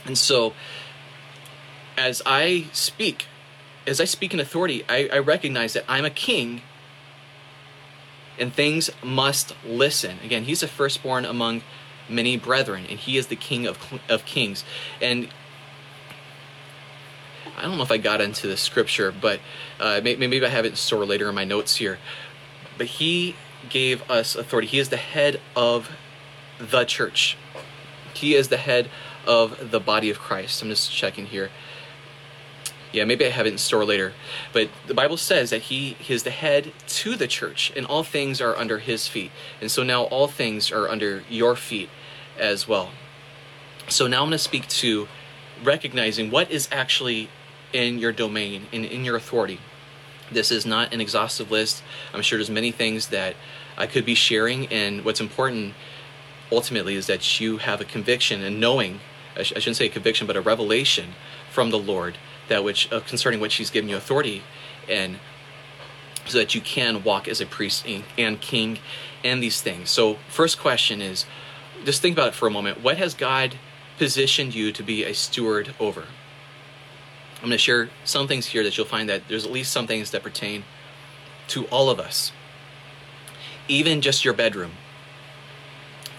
And so, as I speak, as I speak in authority, I, I recognize that I'm a king and things must listen. Again, he's the firstborn among many brethren, and he is the king of, of kings. And I don't know if I got into the scripture, but uh, maybe, maybe I have it stored later in my notes here. But he gave us authority. He is the head of the church. He is the head of the body of Christ. I'm just checking here. Yeah, maybe I have it in store later. But the Bible says that he, he is the head to the church, and all things are under his feet. And so now all things are under your feet as well. So now I'm going to speak to recognizing what is actually in your domain, in, in your authority. This is not an exhaustive list. I'm sure there's many things that I could be sharing, and what's important ultimately is that you have a conviction and knowing, I, sh- I shouldn't say a conviction, but a revelation from the Lord that which uh, concerning which He's given you authority, and so that you can walk as a priest and king and these things. So, first question is just think about it for a moment. What has God positioned you to be a steward over? I'm going to share some things here that you'll find that there's at least some things that pertain to all of us. Even just your bedroom.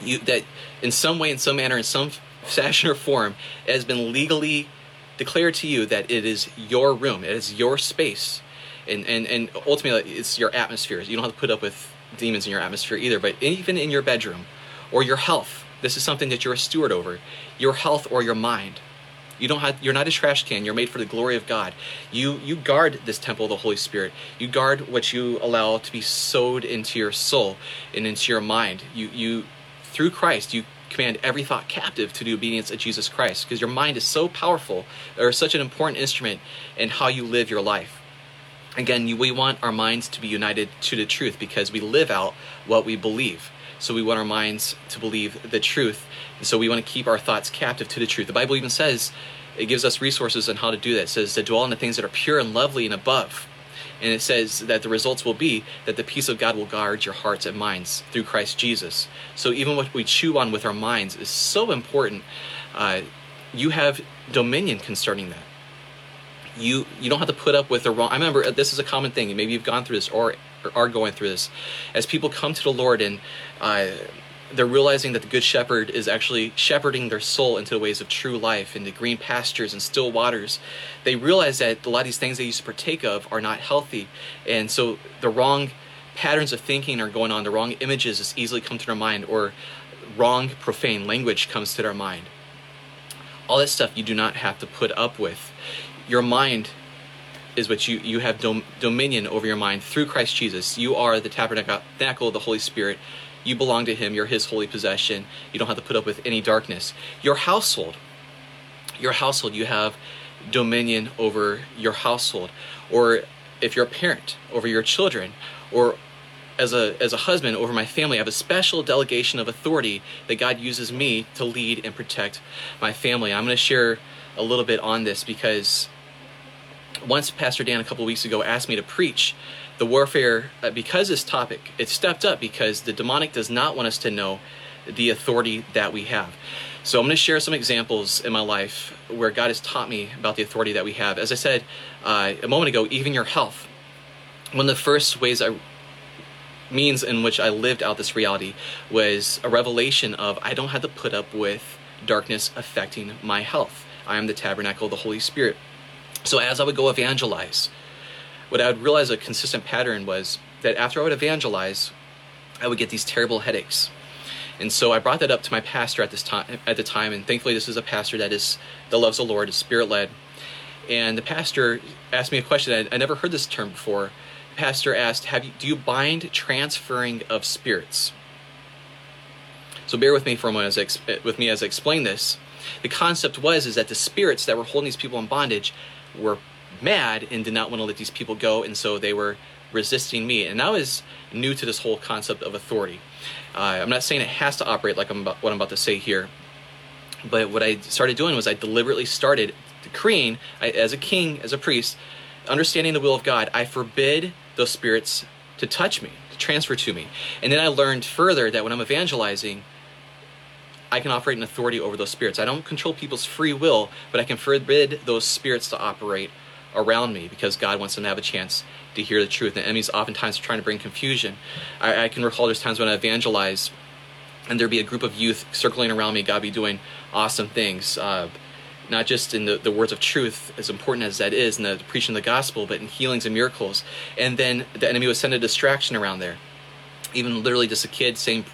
You that in some way, in some manner, in some fashion or form, it has been legally declared to you that it is your room, it is your space. And, and, and ultimately, it's your atmosphere. You don't have to put up with demons in your atmosphere either, but even in your bedroom or your health, this is something that you're a steward over. Your health or your mind you don't have you're not a trash can. You're made for the glory of God. You you guard this temple of the Holy Spirit. You guard what you allow to be sowed into your soul and into your mind. You you through Christ you command every thought captive to the obedience of Jesus Christ because your mind is so powerful or such an important instrument in how you live your life. Again, we want our minds to be united to the truth because we live out what we believe. So we want our minds to believe the truth. And so we want to keep our thoughts captive to the truth. The Bible even says it gives us resources on how to do that. It says to dwell on the things that are pure and lovely and above. And it says that the results will be that the peace of God will guard your hearts and minds through Christ Jesus. So even what we chew on with our minds is so important. Uh, you have dominion concerning that. You you don't have to put up with the wrong. I remember uh, this is a common thing. Maybe you've gone through this or are going through this, as people come to the Lord and uh, they're realizing that the Good Shepherd is actually shepherding their soul into the ways of true life, into green pastures and still waters. They realize that a lot of these things they used to partake of are not healthy, and so the wrong patterns of thinking are going on. The wrong images just easily come to their mind, or wrong profane language comes to their mind. All that stuff you do not have to put up with. Your mind is what you you have dom- dominion over your mind through Christ Jesus. You are the tabernacle of the Holy Spirit. You belong to Him. You're His holy possession. You don't have to put up with any darkness. Your household, your household, you have dominion over your household, or if you're a parent, over your children, or as a as a husband over my family, I have a special delegation of authority that God uses me to lead and protect my family. I'm going to share a little bit on this because once Pastor Dan a couple weeks ago asked me to preach the warfare uh, because this topic it stepped up because the demonic does not want us to know the authority that we have. So I'm going to share some examples in my life where God has taught me about the authority that we have. As I said uh, a moment ago, even your health. One of the first ways I means in which I lived out this reality was a revelation of I don't have to put up with darkness affecting my health. I am the tabernacle of the Holy Spirit. So as I would go evangelize, what I would realize a consistent pattern was that after I would evangelize, I would get these terrible headaches. And so I brought that up to my pastor at this time at the time, and thankfully this is a pastor that is that loves the Lord, is spirit led. And the pastor asked me a question. I, I never heard this term before. The pastor asked, "Have you do you bind transferring of spirits?" So bear with me for a moment as I, with me as I explain this. The concept was is that the spirits that were holding these people in bondage were mad and did not want to let these people go, and so they were resisting me. And I was new to this whole concept of authority. Uh, I'm not saying it has to operate like I'm about, what I'm about to say here, but what I started doing was I deliberately started decreeing, I, as a king, as a priest, understanding the will of God, I forbid those spirits to touch me, to transfer to me. And then I learned further that when I'm evangelizing, I can operate in authority over those spirits. I don't control people's free will, but I can forbid those spirits to operate around me because God wants them to have a chance to hear the truth. And enemies oftentimes are trying to bring confusion. I, I can recall there's times when I evangelize and there'd be a group of youth circling around me, God be doing awesome things. Uh, not just in the, the words of truth, as important as that is, in the preaching of the gospel, but in healings and miracles. And then the enemy would send a distraction around there. Even literally just a kid saying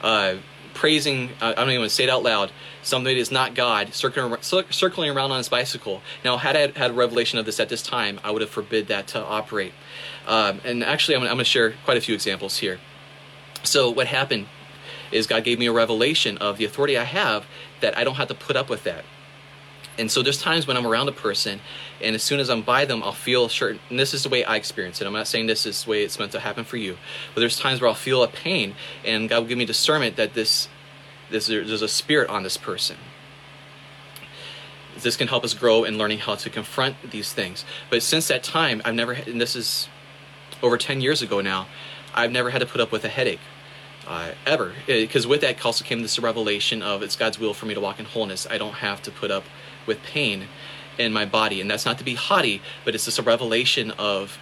uh, praising, uh, I don't even to say it out loud, somebody that is not God, circling, circling around on his bicycle. Now, had I had a revelation of this at this time, I would have forbid that to operate. Um, and actually, I'm, I'm going to share quite a few examples here. So, what happened is God gave me a revelation of the authority I have that I don't have to put up with that. And so there's times when I'm around a person, and as soon as I'm by them, I'll feel certain. And this is the way I experience it. I'm not saying this is the way it's meant to happen for you, but there's times where I'll feel a pain, and God will give me discernment that this, this there's a spirit on this person. This can help us grow in learning how to confront these things. But since that time, I've never, and this is over 10 years ago now, I've never had to put up with a headache uh, ever. Because with that also came this revelation of it's God's will for me to walk in wholeness. I don't have to put up with pain in my body. And that's not to be haughty, but it's just a revelation of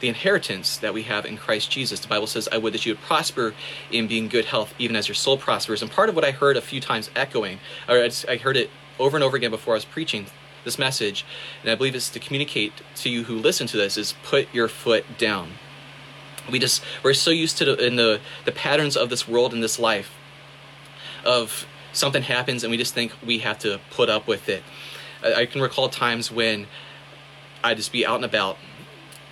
the inheritance that we have in Christ Jesus. The Bible says, I would that you would prosper in being good health, even as your soul prospers. And part of what I heard a few times echoing, or I heard it over and over again before I was preaching this message, and I believe it's to communicate to you who listen to this, is put your foot down. We just, we're so used to the, in the, the patterns of this world and this life of something happens and we just think we have to put up with it. I, can recall times when I'd just be out and about.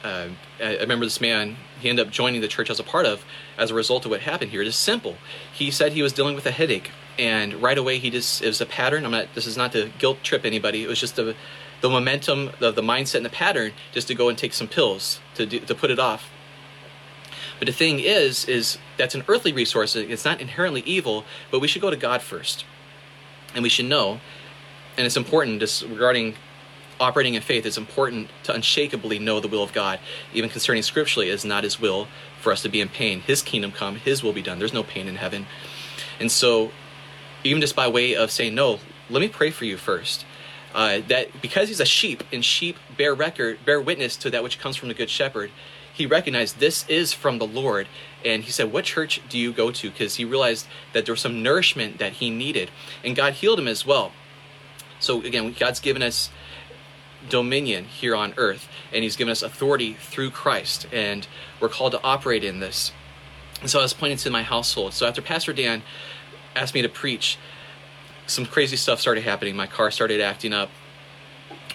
Uh, I, remember this man, he ended up joining the church I was a part of as a result of what happened here. It's simple. He said he was dealing with a headache, and right away he just, it was a pattern. I'm not, this is not to guilt trip anybody, it was just a, the momentum, the, the mindset and the pattern just to go and take some pills to, do, to put it off. But the thing is, is that's an earthly resource. It's not inherently evil, but we should go to God first. And we should know, and it's important just regarding operating in faith, it's important to unshakably know the will of God, even concerning scripturally, is not his will for us to be in pain. His kingdom come, his will be done. There's no pain in heaven. And so, even just by way of saying, no, let me pray for you first. Uh, that because he's a sheep and sheep bear record bear witness to that which comes from the good shepherd he recognized this is from the Lord. And he said, What church do you go to? Because he realized that there was some nourishment that he needed. And God healed him as well. So again, God's given us dominion here on earth, and he's given us authority through Christ. And we're called to operate in this. And so I was pointing to my household. So after Pastor Dan asked me to preach, some crazy stuff started happening. My car started acting up.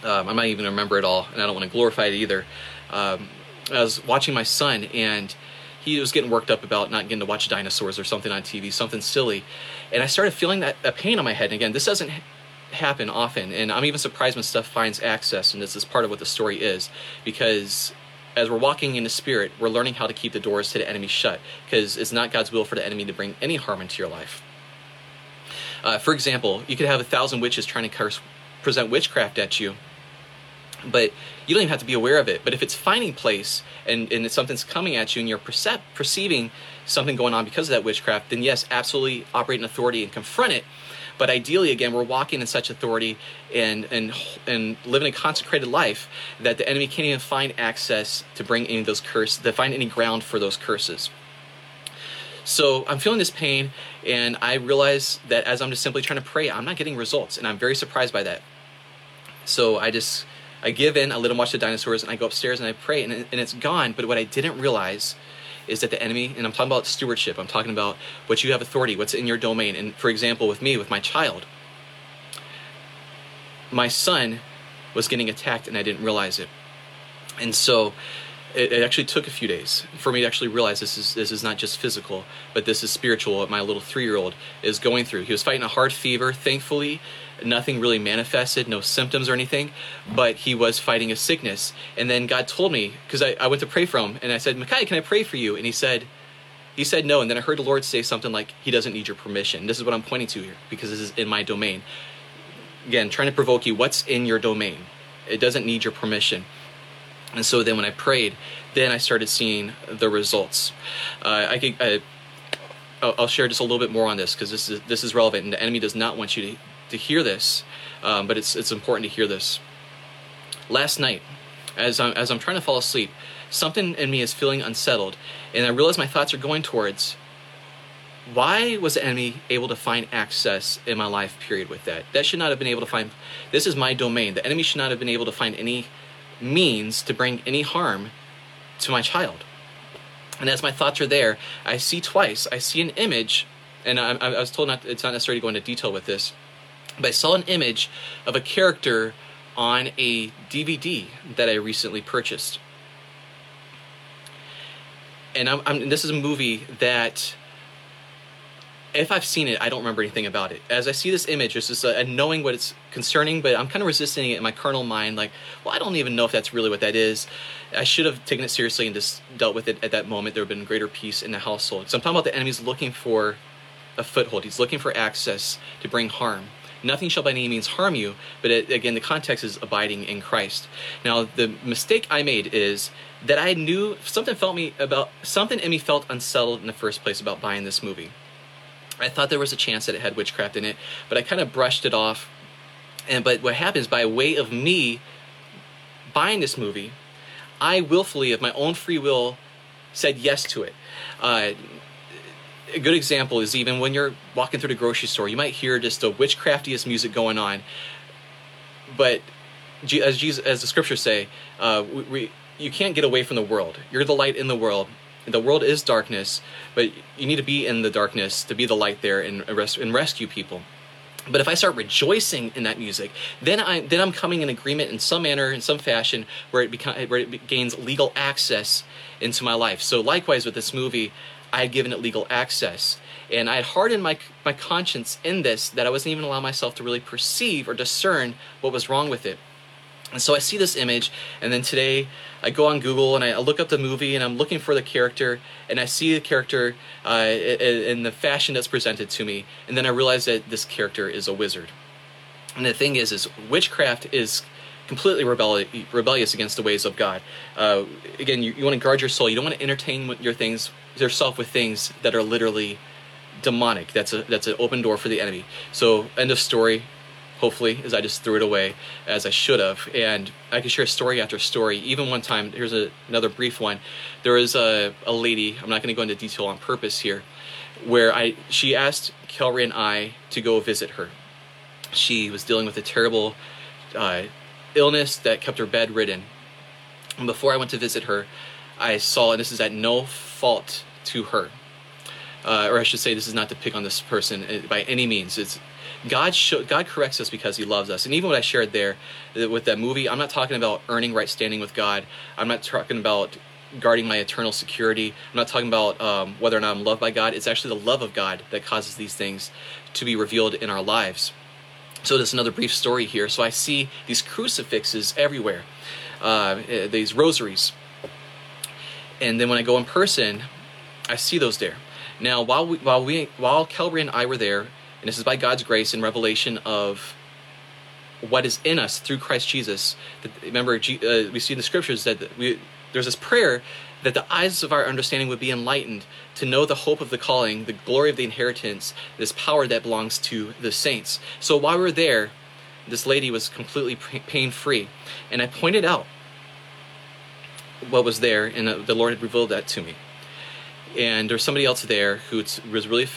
Um, I might even remember it all, and I don't want to glorify it either. Um, I was watching my son and he was getting worked up about not getting to watch dinosaurs or something on TV, something silly. And I started feeling that, that pain on my head. And again, this doesn't happen often. And I'm even surprised when stuff finds access. And this is part of what the story is. Because as we're walking in the spirit, we're learning how to keep the doors to the enemy shut. Because it's not God's will for the enemy to bring any harm into your life. Uh, for example, you could have a thousand witches trying to curse, present witchcraft at you but you don't even have to be aware of it. But if it's finding place and, and something's coming at you and you're perceiving something going on because of that witchcraft, then yes, absolutely operate in authority and confront it. But ideally, again, we're walking in such authority and, and, and living a consecrated life that the enemy can't even find access to bring any of those curses, to find any ground for those curses. So I'm feeling this pain, and I realize that as I'm just simply trying to pray, I'm not getting results, and I'm very surprised by that. So I just I give in, I let him watch the dinosaurs, and I go upstairs and I pray, and, and it's gone. But what I didn't realize is that the enemy, and I'm talking about stewardship, I'm talking about what you have authority, what's in your domain. And for example, with me, with my child, my son was getting attacked and I didn't realize it. And so it, it, actually took a few days for me to actually realize this is this is not just physical, but this is spiritual. What my little three year old is going through. He was fighting a hard fever. Thankfully, nothing really manifested, no symptoms or anything, but he was fighting a sickness. And then God told me because I, I went to pray for him, and I said, Makai, can I pray for you? And he said. He said no, and then I heard the Lord say something like, He doesn't need your permission. This is what I'm pointing to here, because this is in my domain. Again, trying to provoke you, what's in your domain? It doesn't need your permission. And so then when I prayed, then I started seeing the results. Uh, I could, I, I'll share just a little bit more on this because this is this is relevant, and the enemy does not want you to, to hear this, um, but it's it's important to hear this. Last night, as I'm as I'm trying to fall asleep, something in me is feeling unsettled, and I realize my thoughts are going towards. Why was the enemy able to find access in my life? Period. With that, that should not have been able to find. This is my domain. The enemy should not have been able to find any means to bring any harm to my child. And as my thoughts are there, I see twice, I see an image and I, I was told not, it's not necessary to go into detail with this, but I saw an image of a character on a DVD that I recently purchased. And I'm, I'm, this is a movie that if I've seen it, I don't remember anything about it. As I see this image, it's just uh, a, a, knowing what it's concerning, but I'm kind of resisting it in my carnal mind. Like, well, I don't even know if that's really what that is. I should have taken it seriously and just dealt with it at that moment. There would have been greater peace in the household. So I'm talking about the enemy's looking for a foothold. He's looking for access to bring harm. Nothing shall by any means harm you, but it, again, the context is abiding in Christ. Now, the mistake I made is that I knew something felt me about something in me felt unsettled in the first place about buying this movie. I thought there was a chance that it had witchcraft in it, but I kind of brushed it off. And but what happens by way of me buying this movie, I willfully, of my own free will, said yes to it. Uh, a good example is even when you're walking through the grocery store, you might hear just the witchcraftiest music going on. But as Jesus, as the scriptures say, uh, we, we, you can't get away from the world. You're the light in the world, the world is darkness, but you need to be in the darkness to be the light there and, and rescue people. But if I start rejoicing in that music, then I then I'm coming in agreement in some manner, in some fashion, where it where it gains legal access into my life. So likewise with this movie, I had given it legal access, and I had hardened my my conscience in this that I wasn't even allowing myself to really perceive or discern what was wrong with it. And so I see this image, and then today I go on Google and I look up the movie and I'm looking for the character, and I see the character uh, in the fashion that's presented to me, and then I realize that this character is a wizard. And the thing is, is witchcraft is completely rebelli- rebellious against the ways of God. Uh, again, you, you want to guard your soul. You don't want to entertain your things yourself with things that are literally demonic. That's a that's an open door for the enemy. So end of story hopefully, as I just threw it away as I should have. And I can share story after story. Even one time, here's a, another brief one. There was a, a lady, I'm not going to go into detail on purpose here, where I she asked Kelly and I to go visit her. She was dealing with a terrible uh, illness that kept her bedridden. And before I went to visit her, I saw, and this is at no fault to her, uh, or I should say, this is not to pick on this person uh, by any means. It's God show, God corrects us because He loves us. And even what I shared there uh, with that movie, I'm not talking about earning right standing with God. I'm not talking about guarding my eternal security. I'm not talking about um, whether or not I'm loved by God. It's actually the love of God that causes these things to be revealed in our lives. So there's another brief story here. So I see these crucifixes everywhere, uh, uh these rosaries, and then when I go in person, I see those there. Now, while we, while we, while Calvary and I were there, and this is by God's grace and revelation of what is in us through Christ Jesus. Remember, uh, we see in the scriptures that we, there's this prayer that the eyes of our understanding would be enlightened to know the hope of the calling, the glory of the inheritance, this power that belongs to the saints. So while we were there, this lady was completely pain free. And I pointed out what was there, and uh, the Lord had revealed that to me and there's somebody else there who was really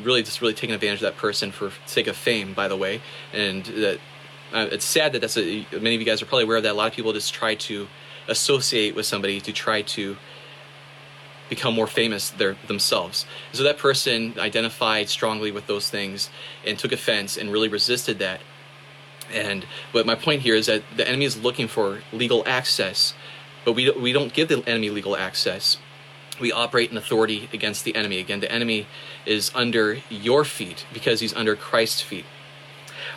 really just really taking advantage of that person for sake of fame by the way and that uh, it's sad that that's a, many of you guys are probably aware of that a lot of people just try to associate with somebody to try to become more famous their, themselves. So that person identified strongly with those things and took offense and really resisted that. And but my point here is that the enemy is looking for legal access, but we we don't give the enemy legal access we operate in authority against the enemy. Again, the enemy is under your feet because he's under Christ's feet.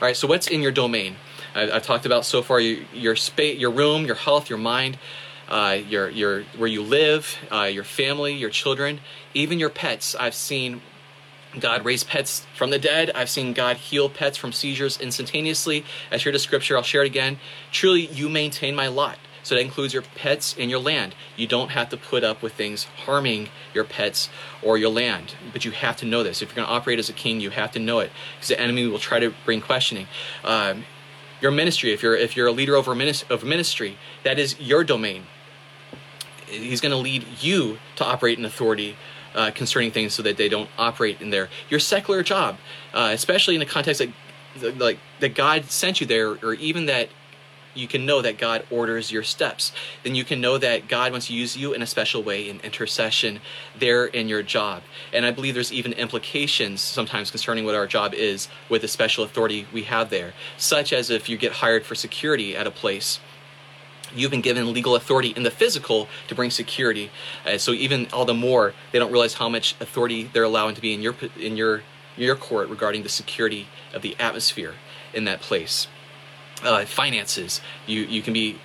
All right, so what's in your domain? I've, I've talked about so far your your space, your room, your health, your mind, uh, your your where you live, uh, your family, your children, even your pets. I've seen God raise pets from the dead. I've seen God heal pets from seizures instantaneously. I shared a scripture. I'll share it again. Truly, you maintain my lot. So that includes your pets and your land. You don't have to put up with things harming your pets or your land. But you have to know this. If you're going to operate as a king, you have to know it because the enemy will try to bring questioning. Um, your ministry, if you're if you're a leader over of ministry, that is your domain. He's going to lead you to operate in authority uh, concerning things so that they don't operate in there. Your secular job, uh, especially in the context that like that God sent you there, or even that you can know that God orders your steps. Then you can know that God wants to use you in a special way in intercession there in your job. And I believe there's even implications sometimes concerning what our job is with the special authority we have there, such as if you get hired for security at a place you've been given legal authority in the physical to bring security. Uh, so even all the more, they don't realize how much authority they're allowing to be in your in your your court regarding the security of the atmosphere in that place. Uh, finances, you you can be.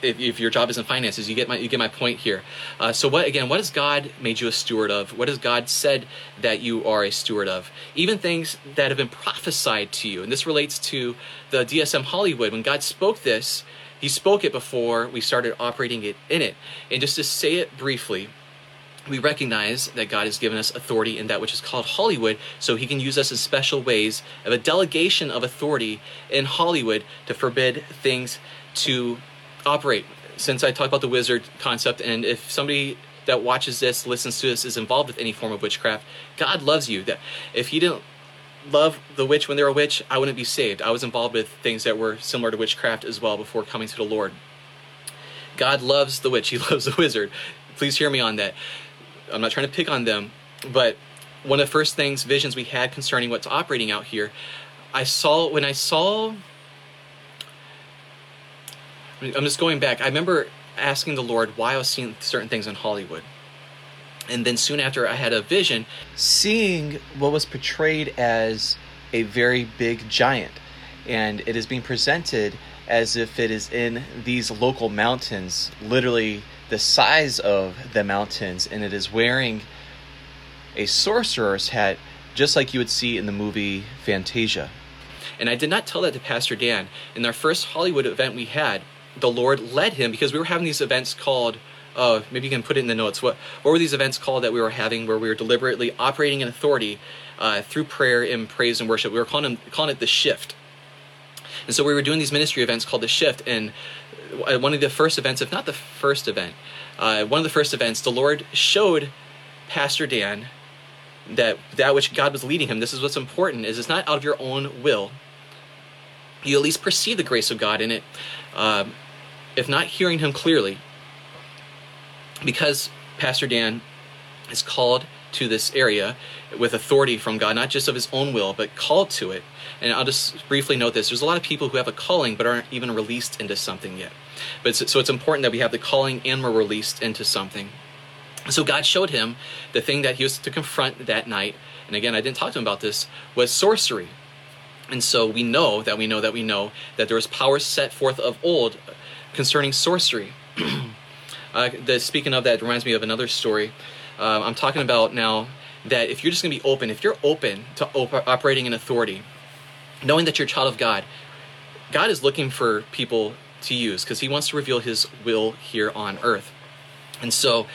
If, if your job is in finances, you get my you get my point here. Uh, so what again? What has God made you a steward of? What has God said that you are a steward of? Even things that have been prophesied to you, and this relates to the DSM Hollywood. When God spoke this, He spoke it before we started operating it in it. And just to say it briefly, we recognize that God has given us authority in that which is called Hollywood, so He can use us in special ways of a delegation of authority in Hollywood to forbid things to operate. Since I talk about the wizard concept, and if somebody that watches this, listens to this, is involved with any form of witchcraft, God loves you. That if He didn't love the witch when they were a witch, I wouldn't be saved. I was involved with things that were similar to witchcraft as well before coming to the Lord. God loves the witch. <laughs> He loves the wizard. Please hear me on that. I'm not trying to pick on them, but one of the first things, visions we had concerning what's operating out here, I saw when I saw. I'm just going back. I remember asking the Lord why I was seeing certain things in Hollywood. And then soon after, I had a vision seeing what was portrayed as a very big giant. And it is being presented as if it is in these local mountains, literally the size of the mountains, and it is wearing a sorcerer's hat, just like you would see in the movie Fantasia. And I did not tell that to Pastor Dan. In our first Hollywood event we had, the Lord led him because we were having these events called. Uh, maybe you can put it in the notes. What what were these events called that we were having where we were deliberately operating in authority uh, through prayer and praise and worship? We were calling them, calling it the shift. And so we were doing these ministry events called the shift, and uh, one of the first events, if not the first event, uh, one of the first events, the Lord showed Pastor Dan that that which God was leading him. This is what's important: is it's not out of your own will. You at least perceive the grace of God in it, um, if not hearing Him clearly, because Pastor Dan is called to this area with authority from God, not just of his own will, but called to it. And I'll just briefly note this there's a lot of people who have a calling but aren't even released into something yet. But so it's important that we have the calling and we're released into something. So God showed him the thing that he was to confront that night. And again, I didn't talk to him about this, was sorcery. And so we know that we know that we know that there was power set forth of old concerning sorcery. <clears throat> uh, the, speaking of that reminds me of another story. Uh, I'm talking about now that if you're just going to be open, if you're open to op- operating in authority, knowing that you're a child of God, God is looking for people to use because He wants to reveal His will here on earth. And so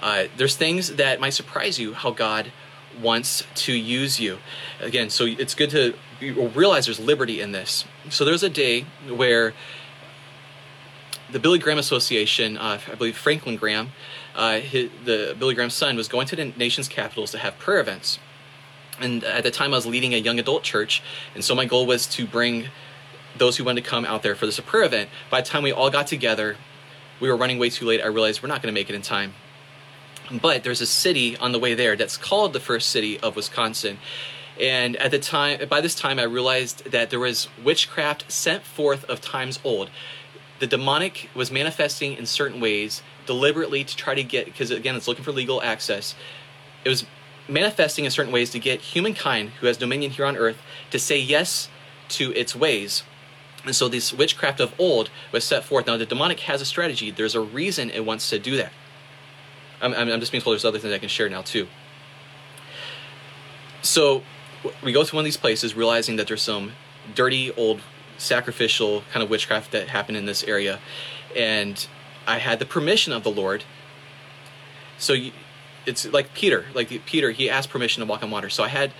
uh, there's things that might surprise you how God wants to use you. Again, so it's good to realize there's liberty in this. So there's a day where the Billy Graham Association, uh, I believe Franklin Graham, uh, his, the Billy Graham's son, was going to the nation's capitals to have prayer events. And at the time, I was leading a young adult church, and so my goal was to bring those who wanted to come out there for this prayer event. By the time we all got together, we were running way too late. I realized we're not going to make it in time. But there's a city on the way there that's called the first city of Wisconsin. And at the time, by this time, I realized that there was witchcraft sent forth of times old. The demonic was manifesting in certain ways deliberately to try to get, because again, it's looking for legal access. It was manifesting in certain ways to get humankind, who has dominion here on earth, to say yes to its ways. And so this witchcraft of old was set forth. Now the demonic has a strategy. There's a reason it wants to do that. I'm, I'm just being told there's other things I can share now too. So we go to one of these places realizing that there's some dirty old sacrificial kind of witchcraft that happened in this area. And I had the permission of the Lord. So it's like Peter, like Peter, he asked permission to walk on water. So I had,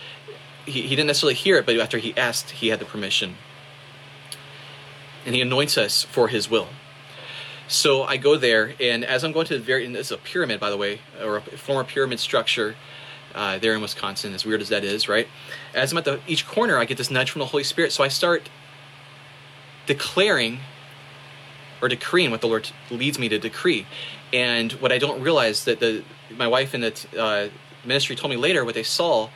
he, he didn't necessarily hear it, but after he asked, he had the permission. And he anoints us for his will. So I go there, and as I'm going to the very, and this is a pyramid, by the way, or a former pyramid structure uh, there in Wisconsin, as weird as that is, right? As I'm at the, each corner, I get this nudge from the Holy Spirit. So I start declaring or decreeing what the Lord leads me to decree. And what I don't realize that the my wife in the uh, ministry told me later what they saw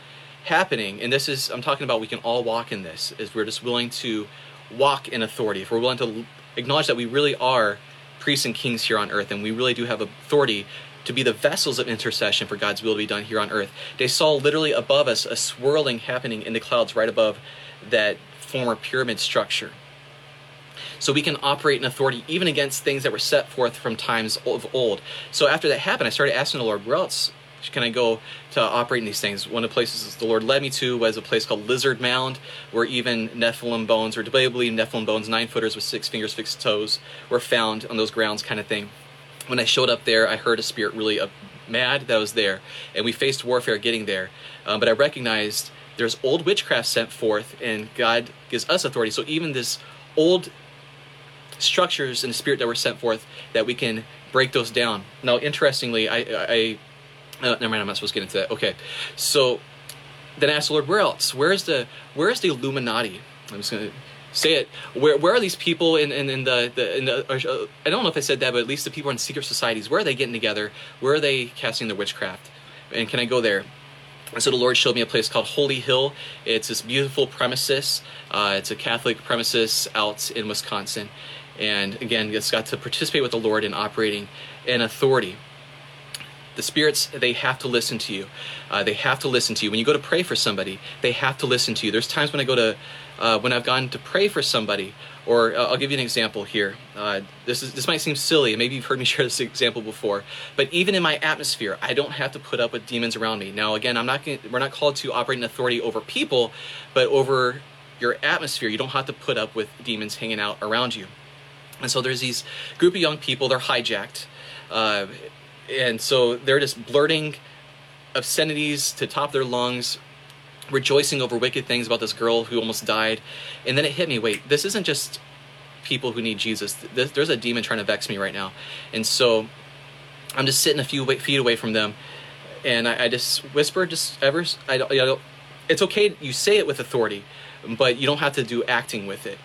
happening, and this is I'm talking about we can all walk in this, is we're just willing to walk in authority. If we're willing to acknowledge that we really are priests and kings here on earth, and we really do have authority to be the vessels of intercession for God's will to be done here on earth. They saw literally above us a swirling happening in the clouds right above that former pyramid structure. So we can operate in authority even against things that were set forth from times of old. So after that happened, I started asking the Lord, where else can I go to operate in these things? One of the places the Lord led me to was a place called Lizard Mound, where even Nephilim bones, or debatably Nephilim bones, nine footers with six fingers, six toes, were found on those grounds, kind of thing. When I showed up there, I heard a spirit really uh, mad that I was there, and we faced warfare getting there. Um, but I recognized there's old witchcraft sent forth, and God gives us authority. So even this old structures in the spirit that were sent forth, that we can break those down. Now, interestingly, I, I uh, never mind. I'm not supposed to get into that. Okay, so then I asked the Lord, where else? Where's the where's the Illuminati? I'm just gonna say it. Where where are these people in in, in the, the, in the uh, I don't know if I said that, but at least the people in secret societies. Where are they getting together? Where are they casting their witchcraft? And can I go there? And so the Lord showed me a place called Holy Hill. It's this beautiful premises. Uh, it's a Catholic premises out in Wisconsin. And again, it's got to participate with the Lord in operating in authority. The spirits, they have to listen to you. Uh, they have to listen to you. When you go to pray for somebody, they have to listen to you. There's times when I go to, uh, when I've gone to pray for somebody, or uh, I'll give you an example here. Uh, this is this might seem silly. Maybe you've heard me <laughs> share this example before. But even in my atmosphere, I don't have to put up with demons around me. Now, again, I'm not. Gonna, we're not called to operate in authority over people, but over your atmosphere. You don't have to put up with demons hanging out around you. And so there's these group of young people. They're hijacked. Uh, and so they're just blurting obscenities to top their lungs rejoicing over wicked things about this girl who almost died and then it hit me wait this isn't just people who need jesus there's a demon trying to vex me right now and so i'm just sitting a few feet away from them and i, I just whisper just ever i don't, you know, it's okay you say it with authority but you don't have to do acting with it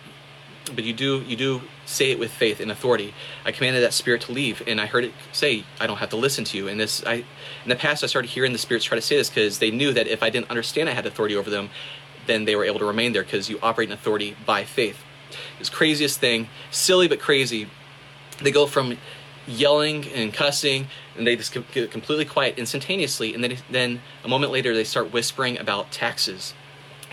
but you do you do say it with faith and authority. I commanded that spirit to leave, and I heard it say, "I don't have to listen to you." And this, I in the past, I started hearing the spirits try to say this because they knew that if I didn't understand I had authority over them, then they were able to remain there because you operate in authority by faith. This craziest thing, silly but crazy. They go from yelling and cussing, and they just get completely quiet instantaneously, and then then a moment later they start whispering about taxes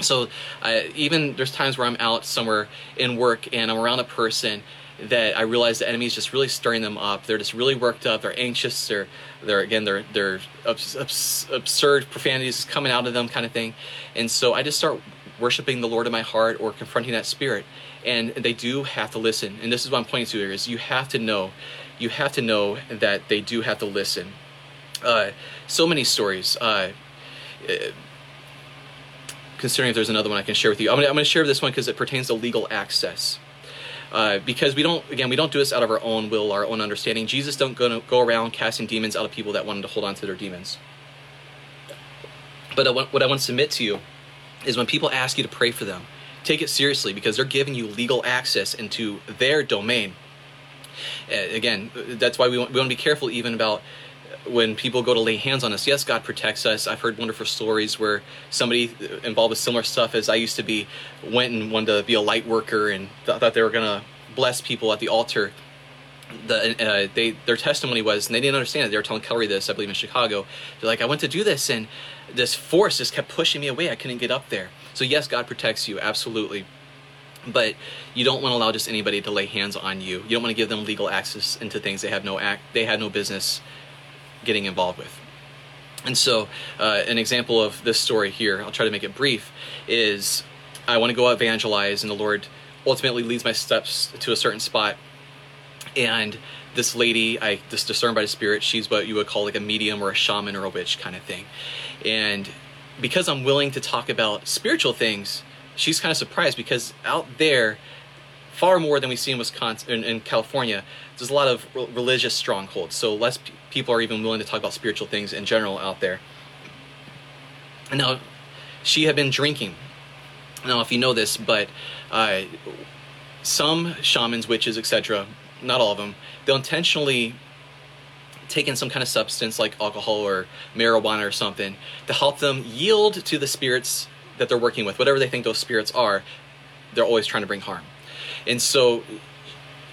so uh, even there's times where I'm out somewhere in work and I'm around a person that I realize the enemy is just really stirring them up. They're just really worked up. They're anxious. They're they're again they're they're abs- abs- absurd profanities coming out of them kind of thing. And so I just start worshiping the Lord in my heart or confronting that spirit. And they do have to listen. And this is what I'm pointing to here is you have to know, you have to know that they do have to listen. Uh, so many stories. Uh, considering if there's another one I can share with you. I'm going to share this one because it pertains to legal access. Uh, because we don't, again, we don't do this out of our own will, our own understanding. Jesus don't go, go around casting demons out of people that wanted to hold on to their demons. But what I want to submit to you is when people ask you to pray for them, take it seriously because they're giving you legal access into their domain. Uh, again, that's why we want, we want to be careful even about when people go to lay hands on us, yes, God protects us. I've heard wonderful stories where somebody involved with similar stuff as I used to be went and wanted to be a light worker and th- thought they were going to bless people at the altar. The, uh, they their testimony was, and they didn't understand it. They were telling Kelly this, I believe, in Chicago. They're like, I went to do this, and this force just kept pushing me away. I couldn't get up there. So yes, God protects you, absolutely but you don't want to allow just anybody to lay hands on you. You don't want to give them legal access into things they have no act they had no business getting involved with. And so, uh, an example of this story here, I'll try to make it brief, is I want to go evangelize, and the Lord ultimately leads my steps to a certain spot. And this lady, I just discerned by the Spirit, she's what you would call like a medium or a shaman or a witch kind of thing. And because I'm willing to talk about spiritual things, she's kind of surprised because out there, far more than we see in Wisconsin, in, in California, there's a lot of religious strongholds. So less p- people are even willing to talk about spiritual things in general out there. And now, she had been drinking. Now, if you know this, but uh, some shamans, witches, etc., not all of them, they'll intentionally take in some kind of substance like alcohol or marijuana or something to help them yield to the spirits that they're working with, whatever they think those spirits are, they're always trying to bring harm. And so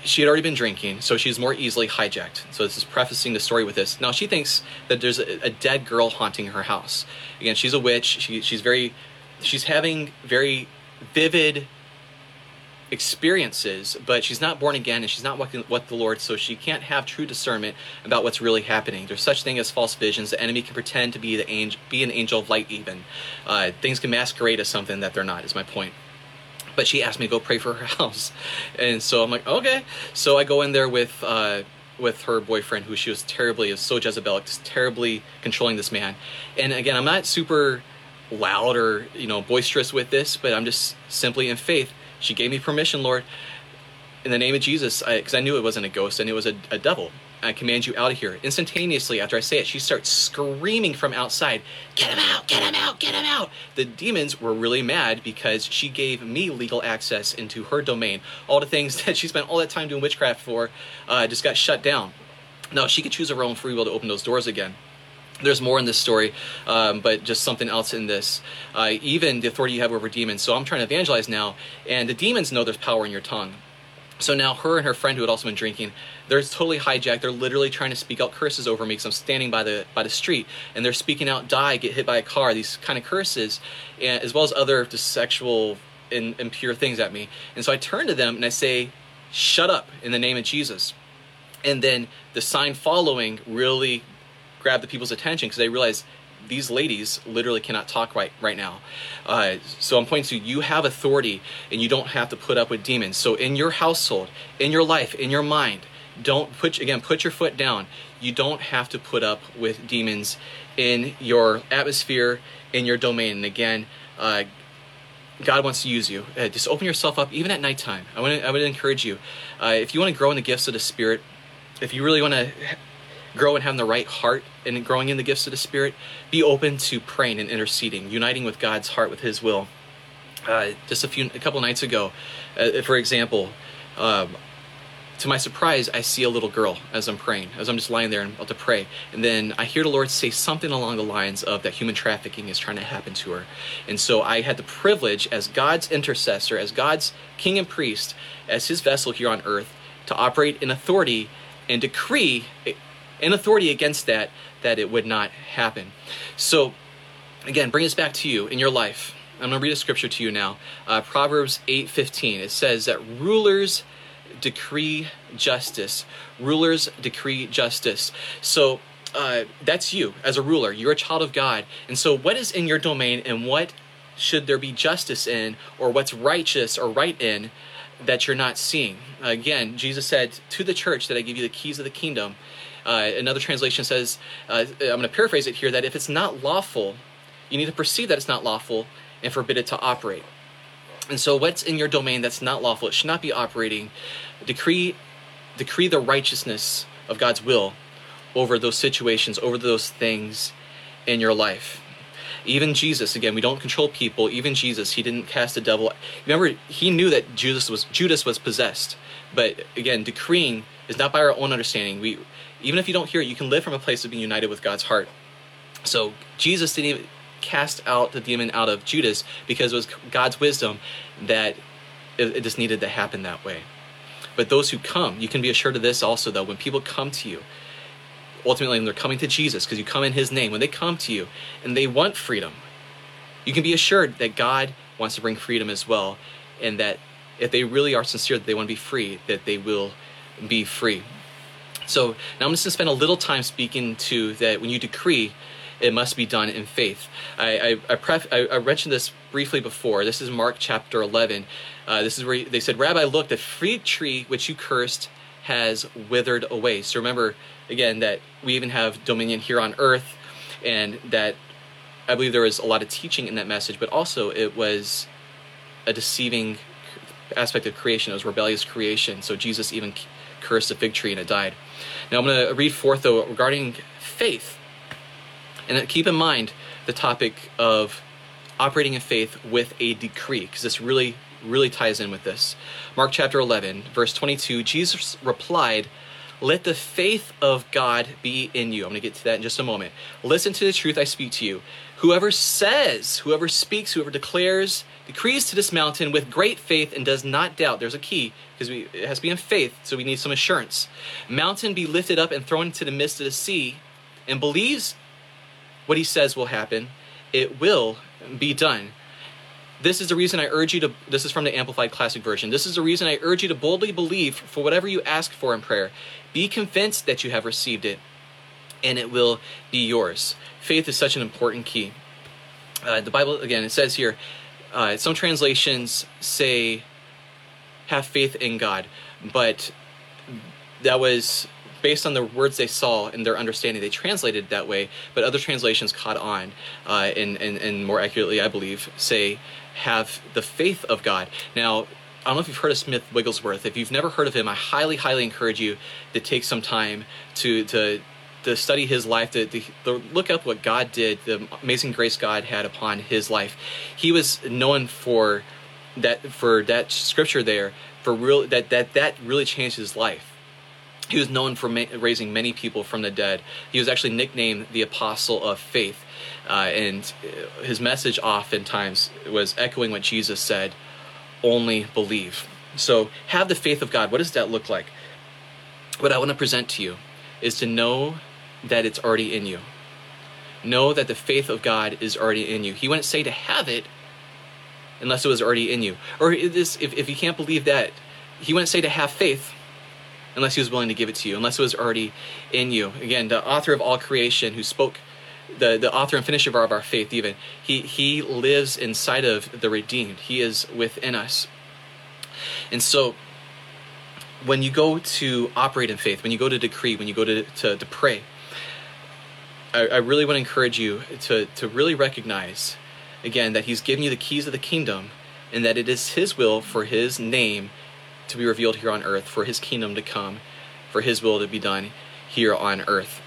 she had already been drinking, so she's more easily hijacked. So this is prefacing the story with this. Now she thinks that there's a, a dead girl haunting her house. Again, she's a witch. She, she's very, she's having very vivid experiences, but she's not born again and she's not walking with the Lord, so she can't have true discernment about what's really happening. There's such thing as false visions. The enemy can pretend to be the angel, be an angel of light. Even uh, things can masquerade as something that they're not. Is my point but she asked me to go pray for her <laughs> house, and so I'm like, okay. So I go in there with uh, with her boyfriend, who she was terribly, is so Jezebelic, just terribly controlling this man. And again, I'm not super loud or you know boisterous with this, but I'm just simply in faith. She gave me permission, Lord, in the name of Jesus, because I, I, knew it wasn't a ghost and it was a, a devil. I command you out of here. Instantaneously, after I say it, she starts screaming from outside, Get him out! Get him out! Get him out! The demons were really mad because she gave me legal access into her domain. All the things <laughs> that she spent all that time doing witchcraft for uh, just got shut down. Now, she could choose her own free will to open those doors again. There's more in this story, um, but just something else in this. Uh, even the authority you have over demons. So I'm trying to evangelize now, and the demons know there's power in your tongue. So now her and her friend who had also been drinking, they're totally hijacked. They're literally trying to speak out curses over me because I'm standing by the by the street, and they're speaking out, "Die, get hit by a car." These kind of curses, and, as well as other just sexual and impure things at me. And so I turn to them and I say, "Shut up!" in the name of Jesus. And then the sign following really grabbed the people's attention because they realized these ladies literally cannot talk right right now. Uh, so I'm pointing to you have authority and you don't have to put up with demons. So in your household, in your life, in your mind, don't put again put your foot down. You don't have to put up with demons in your atmosphere, in your domain. And again, uh, God wants to use you. Uh, just open yourself up, even at nighttime. I wanna, I would encourage you, uh, if you want to grow in the gifts of the Spirit, if you really want to grow and having the right heart and growing in the gifts of the Spirit, be open to praying and interceding, uniting with God's heart with His will. Uh, just a few, a couple nights ago, uh, for example, um, to my surprise, I see a little girl as I'm praying, as I'm just lying there and about to pray. And then I hear the Lord say something along the lines of that human trafficking is trying to happen to her. And so I had the privilege, as God's intercessor, as God's king and priest, as his vessel here on earth, to operate in authority and decree and authority against that, that it would not happen. So, again, bring this back to you in your life. I'm going to read a scripture to you now. Uh, Proverbs 8:15. It says that rulers decree justice. Rulers decree justice. So uh, that's you as a ruler. You're a child of God. And so, what is in your domain and what should there be justice in, or what's righteous or right in that you're not seeing? Again, Jesus said to the church that I give you the keys of the kingdom. Uh, another translation says, uh, I'm going to paraphrase it here, that if it's not lawful, you need to perceive that it's not lawful and forbid it to operate. And so, what's in your domain that's not lawful, it should not be operating. Decree, decree the righteousness of God's will over those situations, over those things in your life. Even Jesus, again, we don't control people. Even Jesus, he didn't cast a devil. Remember, he knew that Judas was Judas was possessed. But again, decreeing is not by our own understanding. We even if you don't hear it, you can live from a place of being united with God's heart. So Jesus didn't even cast out the demon out of Judas because it was God's wisdom that it, it just needed to happen that way. But those who come, you can be assured of this also, though, when people come to you, ultimately, when they're coming to Jesus, because you come in His name, when they come to you and they want freedom, you can be assured that God wants to bring freedom as well, and that if they really are sincere that they want to be free, that they will be free. So now I'm just going to spend a little time speaking to that when you decree, it must be done in faith. I, I, I, pref- I, I mentioned this briefly before. This is Mark chapter 11. Uh, this is where they said, Rabbi, look, the fruit tree which you cursed has withered away. So remember, again, that we even have dominion here on earth, and that I believe there was a lot of teaching in that message, but also it was a deceiving aspect of creation. It was rebellious creation. So Jesus even cursed the fig tree and it died. Now I'm going to read forth, though, regarding faith. And keep in mind the topic of operating in faith with a decree, because this really really ties in with this. Mark chapter 11, verse 22, Jesus replied, Let the faith of God be in you. I'm going to get to that in just a moment. Listen to the truth I speak to you. Whoever says, whoever speaks, whoever declares, decrees to this mountain with great faith and does not doubt. There's a key because it has to be in faith, so we need some assurance. Mountain be lifted up and thrown into the midst of the sea, and believes what he says will happen, it will be done. This is the reason I urge you to, this is from the Amplified Classic Version. This is the reason I urge you to boldly believe for whatever you ask for in prayer. Be convinced that you have received it, and it will be yours. Faith is such an important key. Uh, the Bible, again, it says here, uh, some translations say, have faith in God, but that was based on the words they saw and their understanding, they translated that way, but other translations caught on uh, and, and, and more accurately, I believe, say, have the faith of God. Now, I don't know if you've heard of Smith Wigglesworth. If you've never heard of him, I highly, highly encourage you to take some time to to to study his life, to, to, to, look up what God did, the amazing grace God had upon his life. He was known for that for that scripture there, for real that that that really changed his life. He was known for ma- raising many people from the dead. He was actually nicknamed the Apostle of Faith. Uh, and his message oftentimes was echoing what Jesus said only believe. So, have the faith of God. What does that look like? What I want to present to you is to know that it's already in you. Know that the faith of God is already in you. He wouldn't say to have it unless it was already in you. Or this, if, if you can't believe that, he wouldn't say to have faith unless he was willing to give it to you, unless it was already in you. Again, the author of all creation who spoke, the, the author and finisher of our faith, even, he, he lives inside of the redeemed. He is within us. And so, when you go to operate in faith, when you go to decree, when you go to, to, to pray, I, I really want to encourage you to, to really recognize, again, that He's given you the keys of the kingdom and that it is His will for His name to be revealed here on earth, for his kingdom to come, for his will to be done here on earth.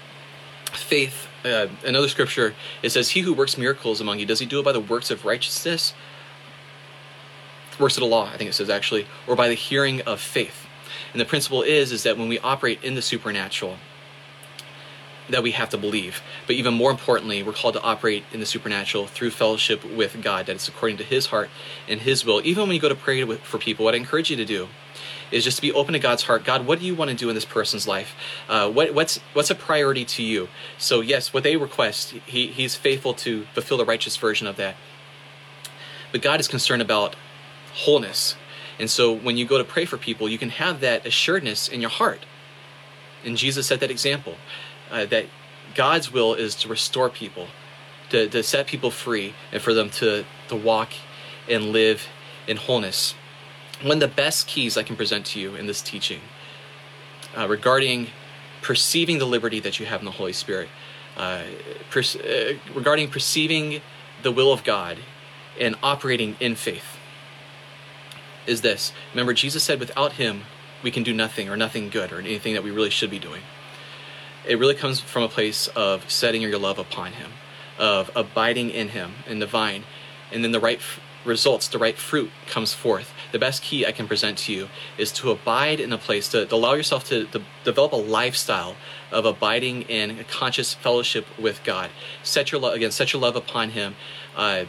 Faith, uh, another scripture, it says, He who works miracles among you, does he do it by the works of righteousness? Works of the law, I think it says actually, or by the hearing of faith. And the principle is, is that when we operate in the supernatural, that we have to believe. But even more importantly, we're called to operate in the supernatural through fellowship with God, that it's according to His heart and His will. Even when you go to pray for people, what I encourage you to do is just to be open to God's heart. God, what do you want to do in this person's life? Uh, what, what's what's a priority to you? So yes, what they request, he, He's faithful to fulfill the righteous version of that. But God is concerned about wholeness. And so when you go to pray for people, you can have that assuredness in your heart. And Jesus set that example uh, that God's will is to restore people, to, to set people free, and for them to, to walk and live in wholeness one of the best keys I can present to you in this teaching uh, regarding perceiving the liberty that you have in the Holy Spirit, uh, per- uh, regarding perceiving the will of God and operating in faith, is this. Remember, Jesus said, without Him, we can do nothing or nothing good or anything that we really should be doing. It really comes from a place of setting your love upon Him, of abiding in Him, in the vine, and then the right f- results, the right fruit comes forth the best key I can present to you is to abide in a place, to, to allow yourself to, to, develop a lifestyle of abiding in a conscious fellowship with God. Set your love, again, set your love upon Him. Uh,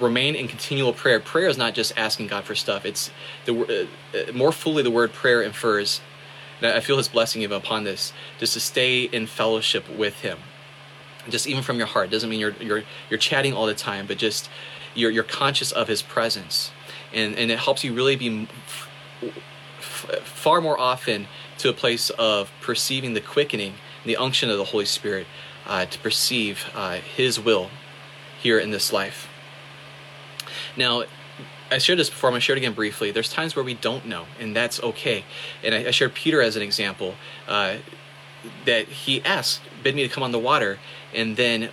remain in continual prayer. Prayer is not just asking God for stuff. It's the uh, more fully the word prayer infers. I feel His blessing even upon this, just to stay in fellowship with Him. Just even from your heart doesn't mean you're you're you're chatting all the time, but just you're you're conscious of His presence and, and it helps you really be far more often to a place of perceiving the quickening, the unction of the Holy Spirit uh, to perceive uh, His will here in this life. Now, I shared this before, I'm going to share it again briefly. There's times where we don't know, and that's okay. And I, I shared Peter as an example uh, that he asked, bid me to come on the water, and then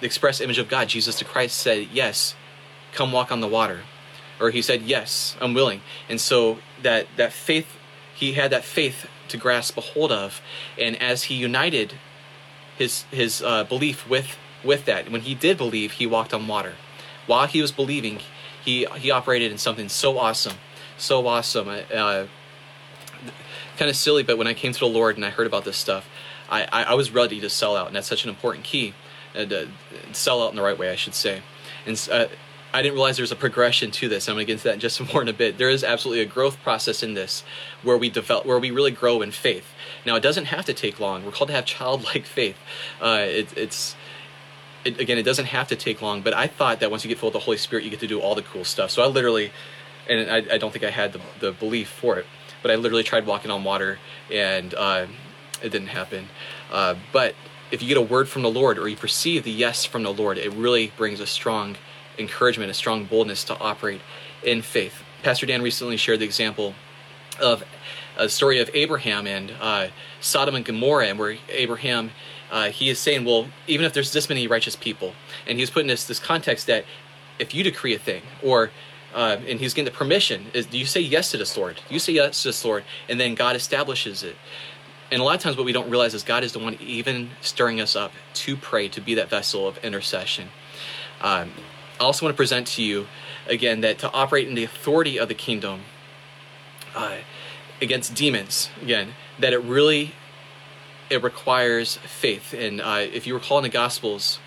the express image of God, Jesus the Christ, said, Yes, come walk on the water or he said yes i'm willing and so that that faith he had that faith to grasp a hold of and as he united his his uh, belief with with that when he did believe he walked on water while he was believing he he operated in something so awesome, so awesome. Uh, kind of silly, but when I came to the Lord and I heard about this stuff, I, I, I was ready to sell out, and that's such an important key. Uh, sell out in the right way, I should say. And uh, I didn't realize there was a progression to this. I'm going to get into that in just <laughs> more in a bit. There is absolutely a growth process in this where we develop, where we really grow in faith. Now, it doesn't have to take long. We're called to have childlike <laughs> faith. Uh, it, it's it, again, it doesn't have to take long. But I thought that once you get filled with the Holy Spirit, you get to do all the cool stuff. So I literally, and I, I don't think I had the, the belief for it, but I literally tried walking on water, and uh, it didn't happen. Uh, but if you get a word from the Lord or you perceive the yes from the Lord, it really brings a strong encouragement, a strong boldness to operate in faith. Pastor Dan recently shared the example of a story of Abraham and uh, Sodom and Gomorrah, and where Abraham uh, he is saying, well, even if there's this many righteous people, and he's putting this this context that if you decree a thing, or uh, and he's getting the permission, is do you say yes to this Lord? Do you say yes to this Lord, and then God establishes it. And a lot of times, what we don't realize is God is the one even stirring us up to pray, to be that vessel of intercession. Um, I also want to present to you again that to operate in the authority of the kingdom uh, against demons, again, that it really it requires faith. And uh, if you recall in the Gospels,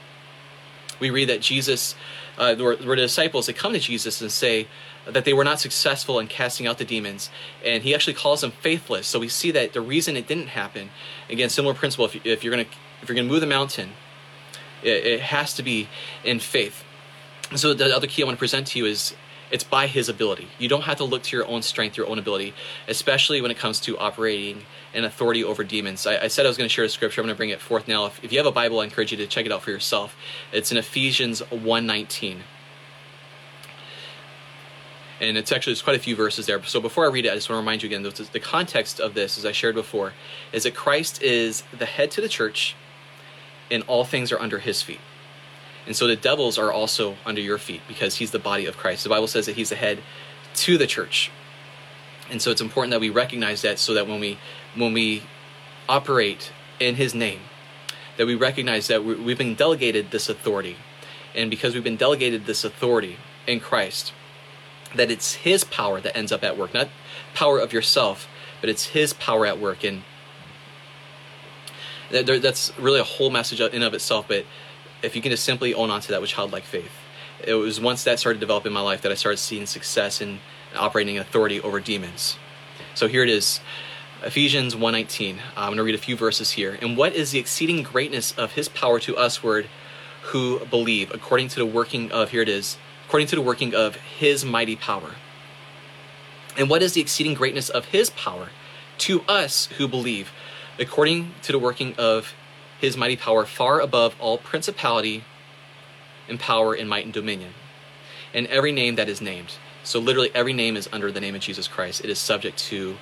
we read that Jesus, uh, were, were the disciples that come to Jesus and say that they were not successful in casting out the demons, and he actually calls them faithless. So we see that the reason it didn't happen, again, similar principle. If, if you're gonna if you're gonna move the mountain, it, it has to be in faith. So the other key I want to present to you is it's by his ability. You don't have to look to your own strength, your own ability, especially when it comes to operating an authority over demons. I, I said I was going to share a scripture. I'm going to bring it forth now. If, if, you have a Bible, I encourage you to check it out for yourself. It's in Ephesians 1.19. And it's actually, there's quite a few verses there. So before I read it, I just want to remind you again, the context of this, as I shared before, is that Christ is the head to the church, and all things are under his feet. And so the devils are also under your feet because he's the body of Christ. The Bible says that he's the head to the church. And so it's important that we recognize that so that when we when we operate in his name, that we recognize that we've been delegated this authority. And because we've been delegated this authority in Christ, that it's his power that ends up at work, not power of yourself, but it's his power at work. And that's really a whole message in of itself. But if you can just simply own on to that with childlike faith. It was once that started developing in my life that I started seeing success in operating authority over demons. So here it is, Ephesians 1:19. Uh, I'm going to read a few verses here. And what is the exceeding greatness of his power to usward who believe, according to the working of here it is, according to the working of his mighty power. And what is the exceeding greatness of his power to us who believe, according to the working of his mighty power far above all principality and power and might and dominion, and every name that is named. So, literally, every name is under the name of Jesus Christ. It is subject to,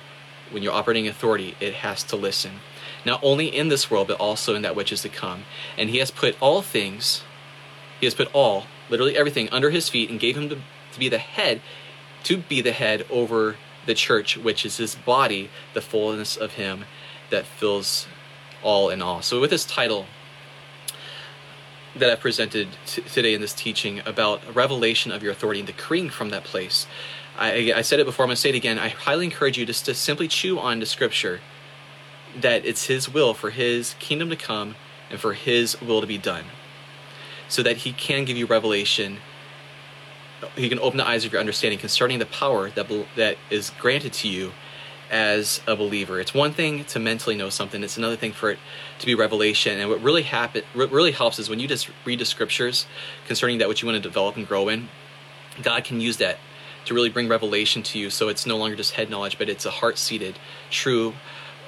when you're operating authority, it has to listen. Not only in this world, but also in that which is to come. And He has put all things, He has put all, literally everything, under His feet and gave Him to, to be the head, to be the head over the church, which is His body, the fullness of Him that fills all in all. So, with this title that I presented t- today in this teaching about revelation of your authority and decreeing from that place, I, I said it before, I'm going to say it again. I highly encourage you just to simply chew on the scripture that it's His will for His kingdom to come and for His will to be done, so that He can give you revelation. He can open the eyes of your understanding concerning the power that, that is granted to you as a believer. It's one thing to mentally know something; it's another thing for it to be revelation. And what really happen, what really helps is when you just read the scriptures concerning that which you want to develop and grow in. God can use that to really bring revelation to you, so it's no longer just head knowledge, but it's a heart-seated, true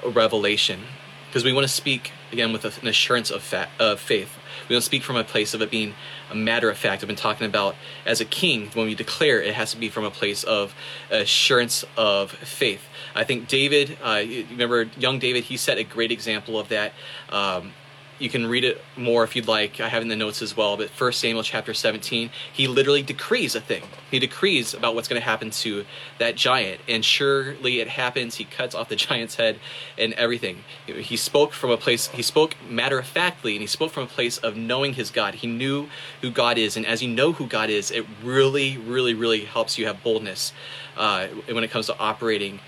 revelation. Because we want to speak again with an assurance of, fa- of faith. We don't speak from a place of it being a matter of fact. I've been talking about as a king, when we declare, it has to be from a place of assurance of faith. I think David, uh, remember young David, he set a great example of that. Um, you can read it more if you'd like. I have in the notes as well. But First Samuel chapter 17, he literally decrees a thing. He decrees about what's going to happen to that giant, and surely it happens. He cuts off the <laughs> giant's head and everything. He spoke from a place. He spoke matter of factly, and he spoke from a place of knowing his God. He knew who God is, and as you know who God is, it really, really, really helps you have boldness uh, when it comes to operating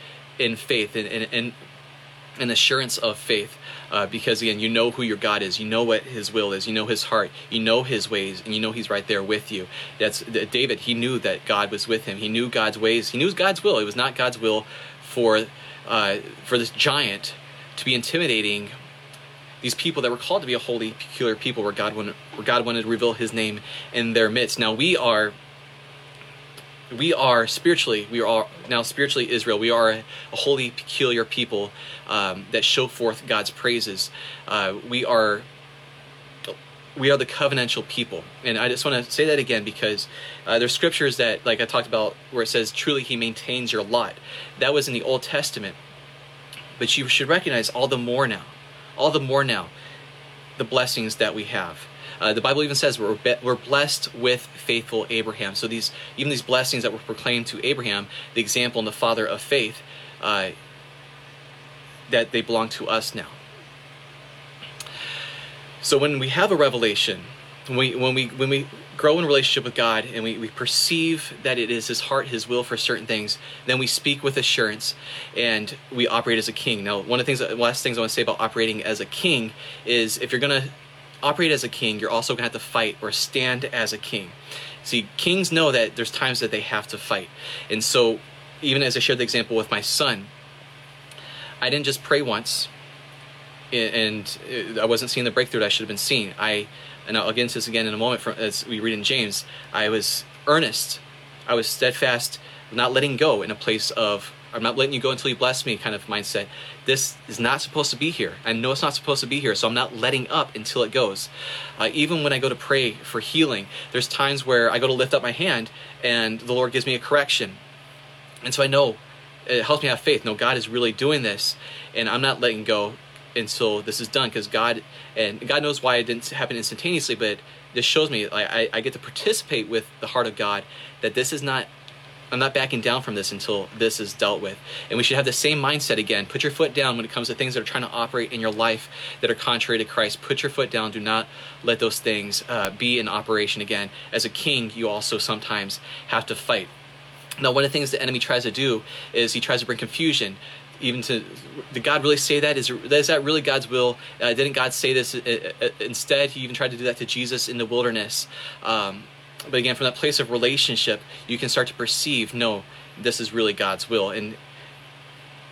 in faith and in, and an assurance of faith uh, because again you know who your god is. You know what his will is. You know his heart. You know his ways and you know he's right there with you. That's david he knew that god was with him. He knew god's ways. He knew god's will. It was not god's will for uh, for this giant to be intimidating these people that were called to be a holy peculiar people where god wanted where god wanted to reveal his name in their midst. Now we are we are spiritually we are now spiritually israel. We are a, a holy peculiar people um, that show forth god's praises. Uh, we are we are the covenantal people. And i just want to say that again because uh, there's scriptures that like i talked about where it says truly he maintains your lot. That was in the old testament. But you should recognize all the more now all the more now the blessings that we have uh, the Bible even says we're, we're blessed with faithful Abraham. So these even these blessings that were proclaimed to Abraham, the example and the father of faith, uh, that they belong to us now. So when we have a revelation, when we when we when we grow in relationship with God and we, we perceive that it is His heart, His will for certain things, then we speak with assurance and we operate as a king. Now, one of the things, last things I want to say about operating as a king is if you're going to operate as a king, you're also going to have to fight or stand as a king. See, kings know that there's times that they have to fight. And so, even as I shared the example with my son, I didn't just pray once and uh, I wasn't seeing the breakthrough that I should have been seeing. I, and I'll get into this again in a moment from, as we read in James, I was earnest, I was steadfast, not letting go in a place of I'm not letting you go until you bless me kind of mindset. This is not supposed to be here. I know it's not supposed to be here, so I'm not letting up until it goes. Uh, even when I go to pray for healing, there's times where I go to lift up my hand and the Lord gives me a correction. And so I know it helps me have faith. No, God is really doing this, and I'm not letting go until this is done because God and God knows why it didn't happen instantaneously, but this shows me I, I get to participate with the heart of God that this is not I'm not backing down from this until this is dealt with. And we should have the same mindset again. Put your foot down when it comes to things that are trying to operate in your life that are contrary to Christ. Put your foot down. Do not let those things uh, be in operation again. As a king, you also sometimes have to fight. Now, one of the things the enemy tries to do is he tries to bring confusion even to did god really say that is, is that really god's will uh, didn't god say this uh, uh, instead he even tried to do that to jesus in the wilderness um, but again, from that place of relationship, you can start to perceive, no, this is really God's will. And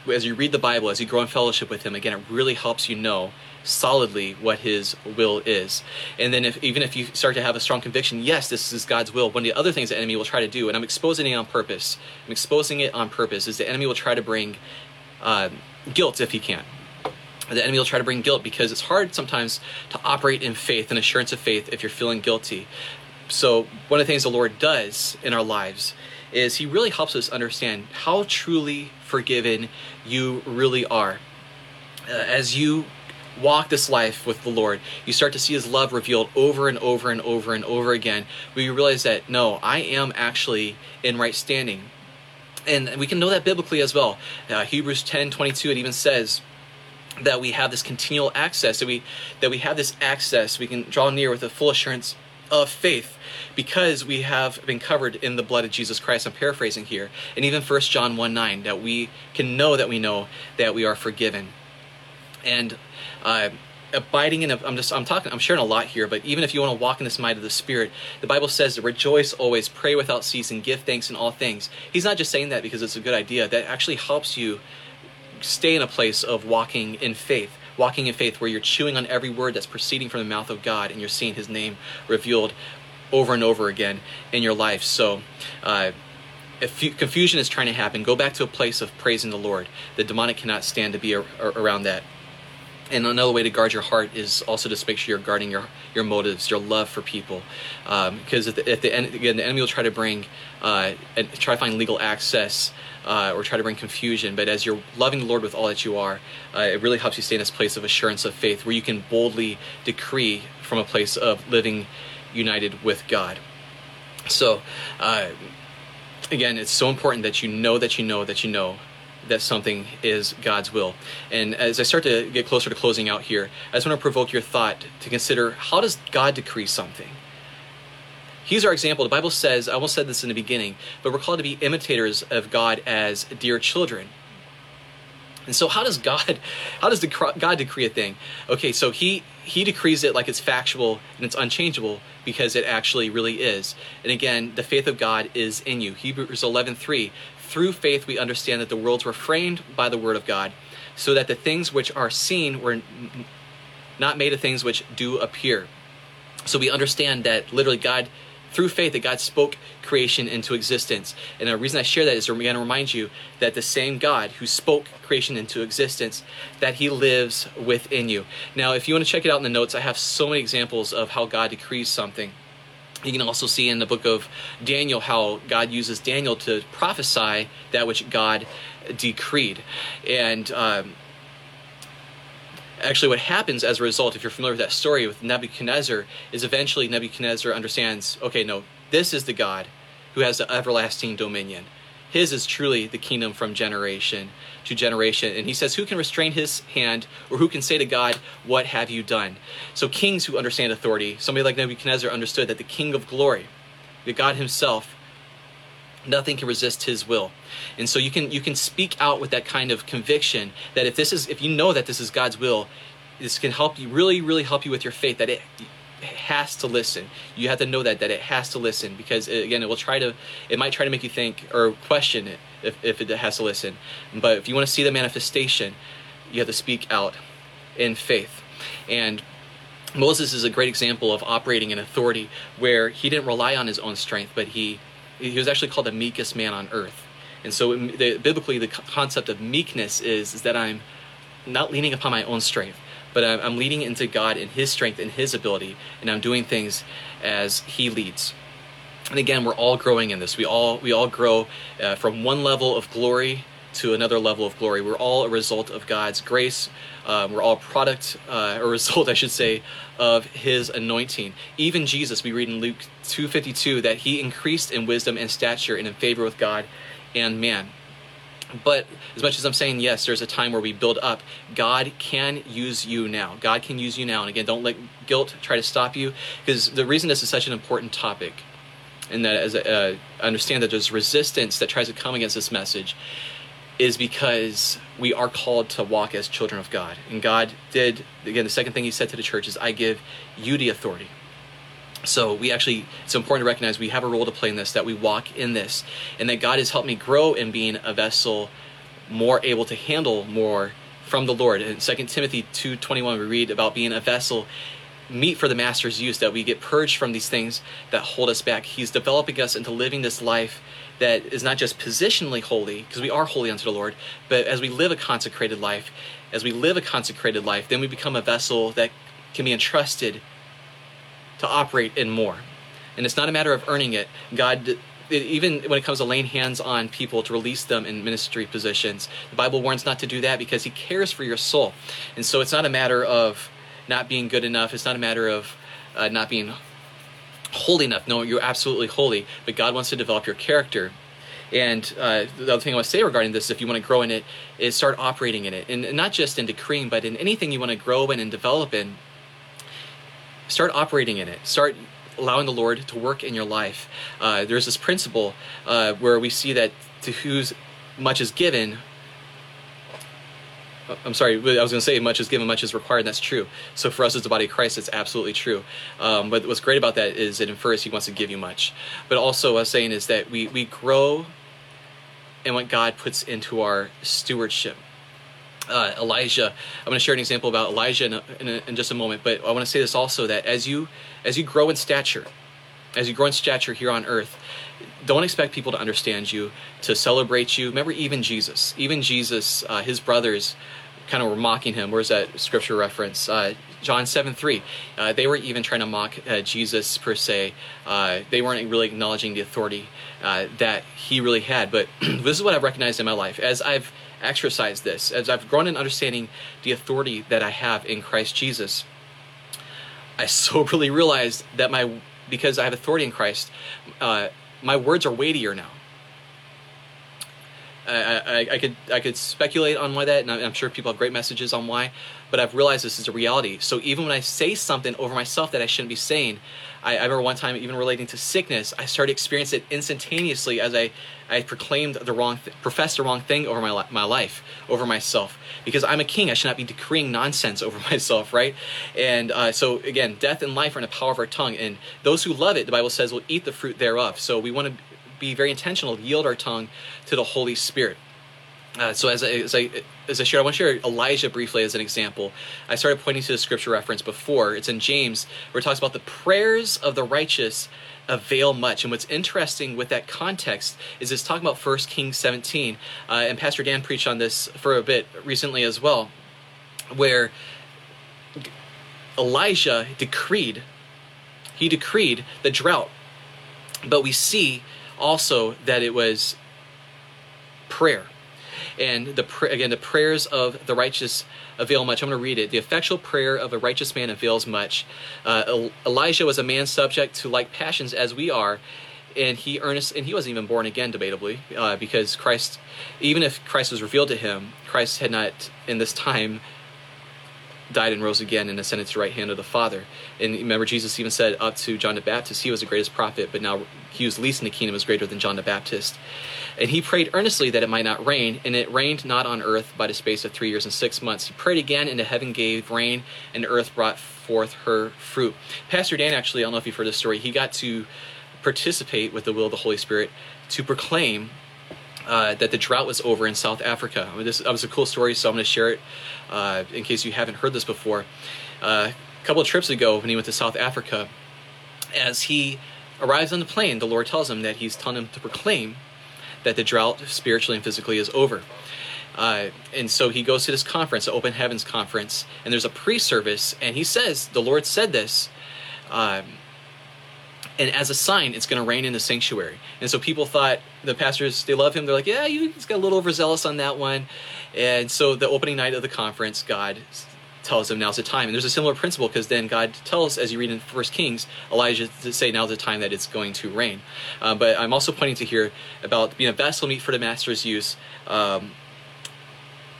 as you read the Bible, as you grow in fellowship with Him, again, it really helps you know solidly what His will is. And then, if, even if you start to have a strong conviction, yes, this is God's will, one of the other things the enemy will try to do, and I'm exposing it on purpose, I'm exposing it on purpose, is the enemy will try to bring uh, guilt if he can. The enemy will try to bring guilt because it's hard sometimes to operate in faith and assurance of faith if you're feeling guilty so one of the things the Lord does in our lives is He really helps us understand how truly forgiven you really are. Uh, as you walk this life with the Lord, you start to see His love revealed over and over and over and over again. We realize that no, I am actually in right standing. And we can know that biblically as well. Uh, Hebrews 10 22, it even says, that we have this continual access that we that we have this access we can draw near with a full assurance of faith because we have been covered in the blood of Jesus Christ. I'm paraphrasing here. And even 1 John 1 9, that we can know that we know that we are forgiven. And uh, abiding in a, I'm just I'm talking I'm sharing a lot here, but even if you want to walk in this might of the Spirit, the Bible says to rejoice always, pray without ceasing, give thanks in all things. He's not just saying that because it's a good idea. That actually helps you stay in a place of walking in faith walking in faith where you're chewing on every word that's proceeding from the mouth of God and you're seeing his name revealed over and over again in your life. So, uh, if confusion is trying to happen, go back to a place of praising the Lord. The demonic cannot stand to be a, a, around that. And another way to guard your heart is also just make sure you're guarding your, your motives, your love for people. Um, because at the, the end, again, the enemy will try to bring, uh, and try to find legal access uh, or try to bring confusion. But as you're loving the Lord with all that you are, uh, it really helps you stay in this place of assurance of faith where you can boldly decree from a place of living united with God. So, uh, again, it's so important that you know that you know that you know that something is God's will. And as I start to get closer to closing out here, I just want to provoke your thought to consider how does God decree something? He's our example. The Bible says, I almost said this in the beginning, but we're called to be imitators of God as dear children. And so how does God <laughs> how does God decree a thing? Okay, so he he decrees it like it's factual and it's unchangeable because it actually really is. And again, the faith of God is in you. Hebrews 11:3 through faith, we understand that the worlds were framed by the Word of God, so that the things which are seen were not made of things which do appear. So we understand that literally God, through faith, that God spoke creation into existence. And the reason I share that is to again remind you that the same God who spoke creation into existence, that He lives within you. Now, if you want to check it out in the notes, I have so many examples of how God decrees something. You can also see in the book of Daniel how God uses Daniel to prophesy that which God decreed. And um, actually, what happens as a result, if you're familiar with that story with Nebuchadnezzar, is eventually Nebuchadnezzar understands okay, no, this is the God who has the everlasting dominion. His is truly the kingdom from generation to generation. And he says, Who can restrain his hand, or who can say to God, What have you done? So, kings who understand authority, somebody like Nebuchadnezzar understood that the king of glory, the God himself, nothing can resist his will and so you can you can speak out with that kind of conviction that if this is if you know that this is god's will this can help you really really help you with your faith that it has to listen. You have to know that that it has to listen because uh, again, it will try to it might try to make you think or question it if, if it has to listen. But if you want to see the manifestation, you have to speak out in faith. And Moses is a great example of operating in authority where he didn't rely on his own strength, but he he was actually called the meekest man on earth. And so, the, biblically, the concept of meekness is, is that I'm not leaning upon my own strength, but I'm leading into God in His strength and His ability, and I'm doing things as He leads. And again, we're all growing in this. We all we all grow uh, from one level of glory to another level of glory. We're all a result of God's grace. Um, we're all product, uh, a <laughs> result, I should say, of His anointing. Even Jesus, we read in Luke 2:52 that He increased in wisdom and stature and in favor with God and man. But as much as I'm saying yes, there's a time where we build up. God can use you now. God can use you now. And again, don't let guilt try to stop you. Because the reason this is such an important topic, and that as uh, I understand that there's resistance that tries to come against this message, is because we are called to walk as children of God. And God did, again, the second thing He said to the church is, I give you the authority. So we actually, it's important to recognize we have a role to play in this, that we walk in this, and that God has helped me grow in being a vessel more able to handle more from the Lord. In 2 Timothy 2.21 we read about being a vessel meet for the master's use, that we get purged from these things that hold us back. He's developing us into living this life that is not just positionally holy, because we are holy unto the Lord, but as we live a consecrated life, as we live a consecrated life, then we become a vessel that can be entrusted to operate in more. And it's not a matter of earning it. God, even when it comes to laying hands on people to release them in ministry positions, the Bible warns not to do that because He cares for your soul. And so it's not a matter of not being good enough. It's not a matter of uh, not being holy enough. No, you're absolutely holy, but God wants to develop your character. And uh, the other thing I want to say regarding this, if you want to grow in it, is start operating in it. And not just in decreeing, but in anything you want to grow in and develop in start operating in it. Start allowing the Lord to work in your life. Uh, there's this principle uh, where we see that to whose much is given, uh, I'm sorry, I was going to say much is given, much is required, and that's true. So for us as the body of Christ, it's absolutely true. Um, but what's great about that is it infers He wants to give you much. But also, what I was saying is that we, we grow in what God puts into our stewardship uh, Elijah. I'm going to share an example about Elijah in, a, in, a, in just a moment, but I want to say this also that as you as you grow in stature, as you grow in stature here on earth, don't expect people to understand you, to celebrate you. Remember, even Jesus, even Jesus, uh, his brothers kind of were mocking him. Where's that scripture reference? Uh, John 7 3. Uh, they were even trying to mock uh, Jesus, per se. Uh, they weren't really acknowledging the authority uh, that he really had. But <clears throat> this is what I've recognized in my life. As I've exercised this, as I've grown in understanding the authority that I have in Christ Jesus, I <laughs> soberly realized that my, because I have authority in Christ, uh, my words are weightier now. I, I, I, could I could speculate on why that, and I'm sure people have great messages on why, but I've realized this is a reality. So even when I say something over myself that I shouldn't be saying, I, I remember one time even relating to sickness, I started experiencing it instantaneously as I, I proclaimed the wrong, th- professed the wrong thing over my my life, over myself, because I'm a king. I should not be decreeing nonsense <laughs> over myself, right? And uh, so again, death and life are in the power of our tongue, and those who love it, the Bible says, will eat the fruit thereof. So we want to be very intentional, yield our tongue to the Holy Spirit. Uh, so as I, as I as I shared, I want to share Elijah briefly as an example. I started pointing to the scripture reference before. It's in James where it talks about the prayers of the righteous avail much. And what's interesting with that context is it's talking about 1 Kings 17, uh, and Pastor Dan preached on this for a bit recently as well, where Elijah decreed, he decreed the drought. But we see also that it was prayer. And the again, the prayers of the righteous avail much. I'm going to read it. The effectual prayer of a righteous man avails much. Uh, Elijah was a man subject to like passions as we are, and he earnest and he wasn't even born again, debatably, uh, because Christ, even if Christ was revealed to him, Christ had not in this time died and rose again and ascended to the right hand of the Father. And remember, Jesus even said up to John the Baptist, he was the greatest prophet, but now he was least in the kingdom was greater than John the Baptist. And he prayed earnestly that it might not rain, and it rained not on earth by the space of three years and six months. He prayed again, and the heaven gave rain, and the earth brought forth her fruit. Pastor Dan, actually, I don't know if you've heard this story, he got to participate with the will of the Holy Spirit to proclaim uh, that the drought was over in South Africa. I mean, this that was a cool story, so I'm going to share it uh, in case you haven't heard this before. Uh, a couple of trips ago, when he went to South Africa, as he arrives on the plane, the Lord tells him that He's telling him to proclaim that the drought, spiritually and physically, is over. Uh, and so he goes to this conference, the Open Heavens conference, and there's a pre-service, and he says, the Lord said this. Um, and as a sign, it's going to rain in the sanctuary. And so people thought the pastors they love him. They're like, yeah, he's got a little overzealous on that one. And so the opening night of the conference, God tells him now's the time. And there's a similar principle because then God tells, as you read in First Kings, Elijah to say now's the time that it's going to rain. Uh, but I'm also pointing to here about being a vessel meet for the master's use. Um,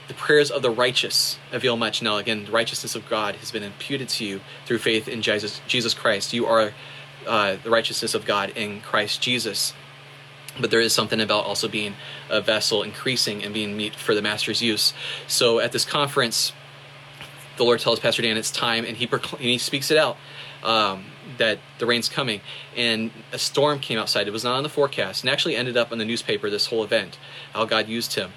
the prayers of the righteous avail much. Now, again, the righteousness of God has been imputed to you through faith in Jesus, Jesus Christ. You are uh, the righteousness of God in Christ Jesus. But there is something about also being a vessel increasing and being meet for the master's use. So at this conference, the Lord tells Pastor Dan it's time, and he procl- and he speaks it out um, that the rain's coming. And a storm came outside. It was not on the forecast, and actually ended up in the newspaper. This whole event, how God used him.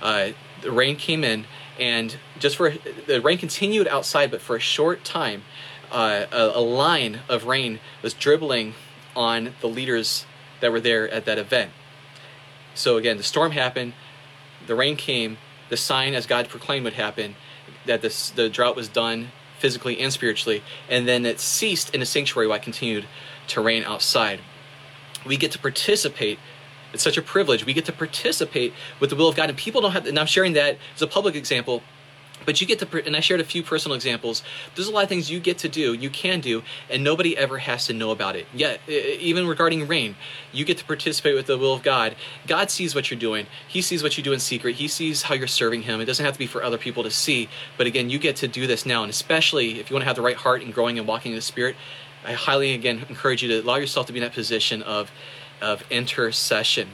Uh, the rain came in, and just for the rain continued outside, but for a short time, uh, a, a line of rain was dribbling on the leaders that were there at that event. So again, the storm happened, the rain came, the sign as God proclaimed would happen, that this, the drought was done physically and spiritually, and then it ceased in the sanctuary while it continued to rain outside. We get to participate. It's such a privilege. We get to participate with the will of God, and people don't have. And I'm sharing that as a public example but you get to, and I shared a few personal examples. There's a lot of things you get to do, you can do, and nobody ever has to know about it. Yet, even regarding rain, you get to participate with the will of God. God sees what you're doing. He sees what you do in secret. He sees how you're serving Him. It doesn't have to be for other people to see. But again, you get to do this now, and especially if you want to have the right heart and growing and walking in the Spirit, I highly again encourage you to allow yourself to be in that position of of intercession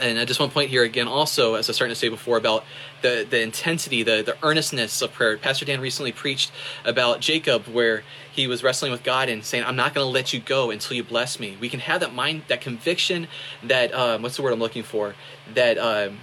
and I just want to point here again also, as I was starting to say before, about the, the intensity, the, the earnestness of prayer. Pastor Dan recently preached about Jacob, where he was wrestling with God and saying, I'm not going to let you go until you bless me. We can have that mind, that conviction, that, um, what's the word I'm looking for? That, um,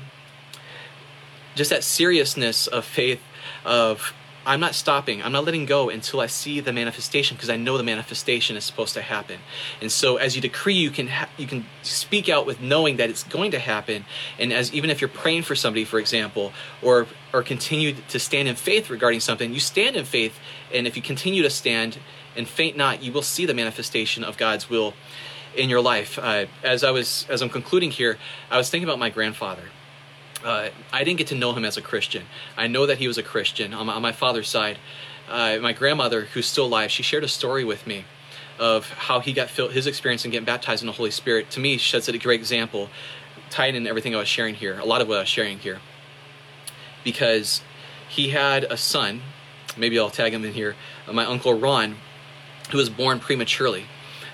just that seriousness of faith, of I'm not stopping. I'm not letting go until I see the manifestation because I know the manifestation is supposed to happen. And so as you decree, you can ha- you can speak out with knowing that it's going to happen. And as even if you're praying for somebody, for example, or or continue to stand in faith regarding something, you stand in faith. And if you continue to stand and faint not, you will see the manifestation of God's will in your life. Uh, as I was as I'm concluding here, I was thinking about my grandfather uh, I didn't get to know him as a Christian. I know that he was a Christian on my, on my father's side. Uh, my grandmother, who's still alive, she shared a story with me of how he got filled, his experience in getting baptized in the Holy Spirit. To me, that's a great example, tied in everything I was sharing here, a lot of what I was sharing here. Because he had a son, maybe I'll tag him in here, uh, my uncle Ron, who was born prematurely.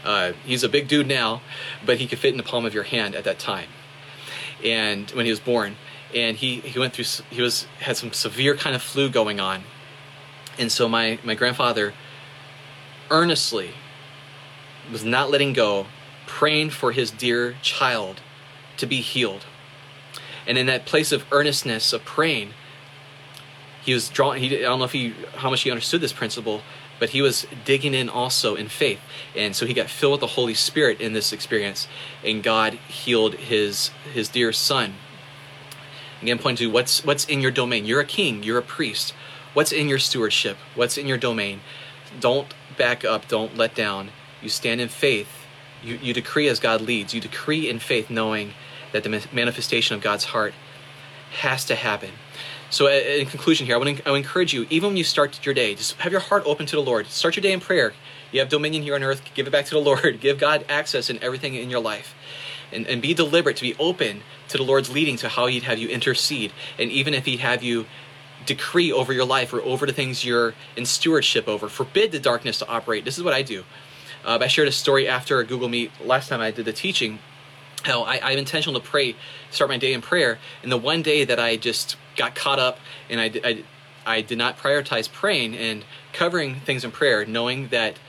Uh, he's a big dude now, but he could fit in the palm of your hand at that time. And when he was born, and he, he went through he was had some severe kind of flu going on. And so my my grandfather earnestly was not letting go praying for his dear child to be healed. And in that place of earnestness of praying he was drawn he i don't know if he how much he understood this principle but he was digging in also in faith. And so he got filled with the holy spirit in this experience and god healed his his dear son Again, point to what's what's in your domain. You're a king. You're a priest. What's in your stewardship? What's in your domain? Don't back up. Don't let down. You stand in faith. You, you decree as God leads. You decree in faith, knowing that the manifestation of God's heart has to happen. So, uh, in conclusion, here, I would, I would encourage you, even when you start your day, just have your heart open to the Lord. Start your day in prayer. You have dominion here on earth. Give it back to the <laughs> Lord. Give God access in everything in your life and, and be deliberate to be open to the Lord's leading to how He'd have you intercede. And even if He'd have you decree over your life or over the things you're in stewardship over, forbid the darkness to operate. This is what I do. Uh, I shared a story after a Google Meet last time I did the teaching. How I, I'm intentional to pray, start my day in prayer. And the one day that I just got caught up and I, I, I did not prioritize praying and covering things in prayer, knowing that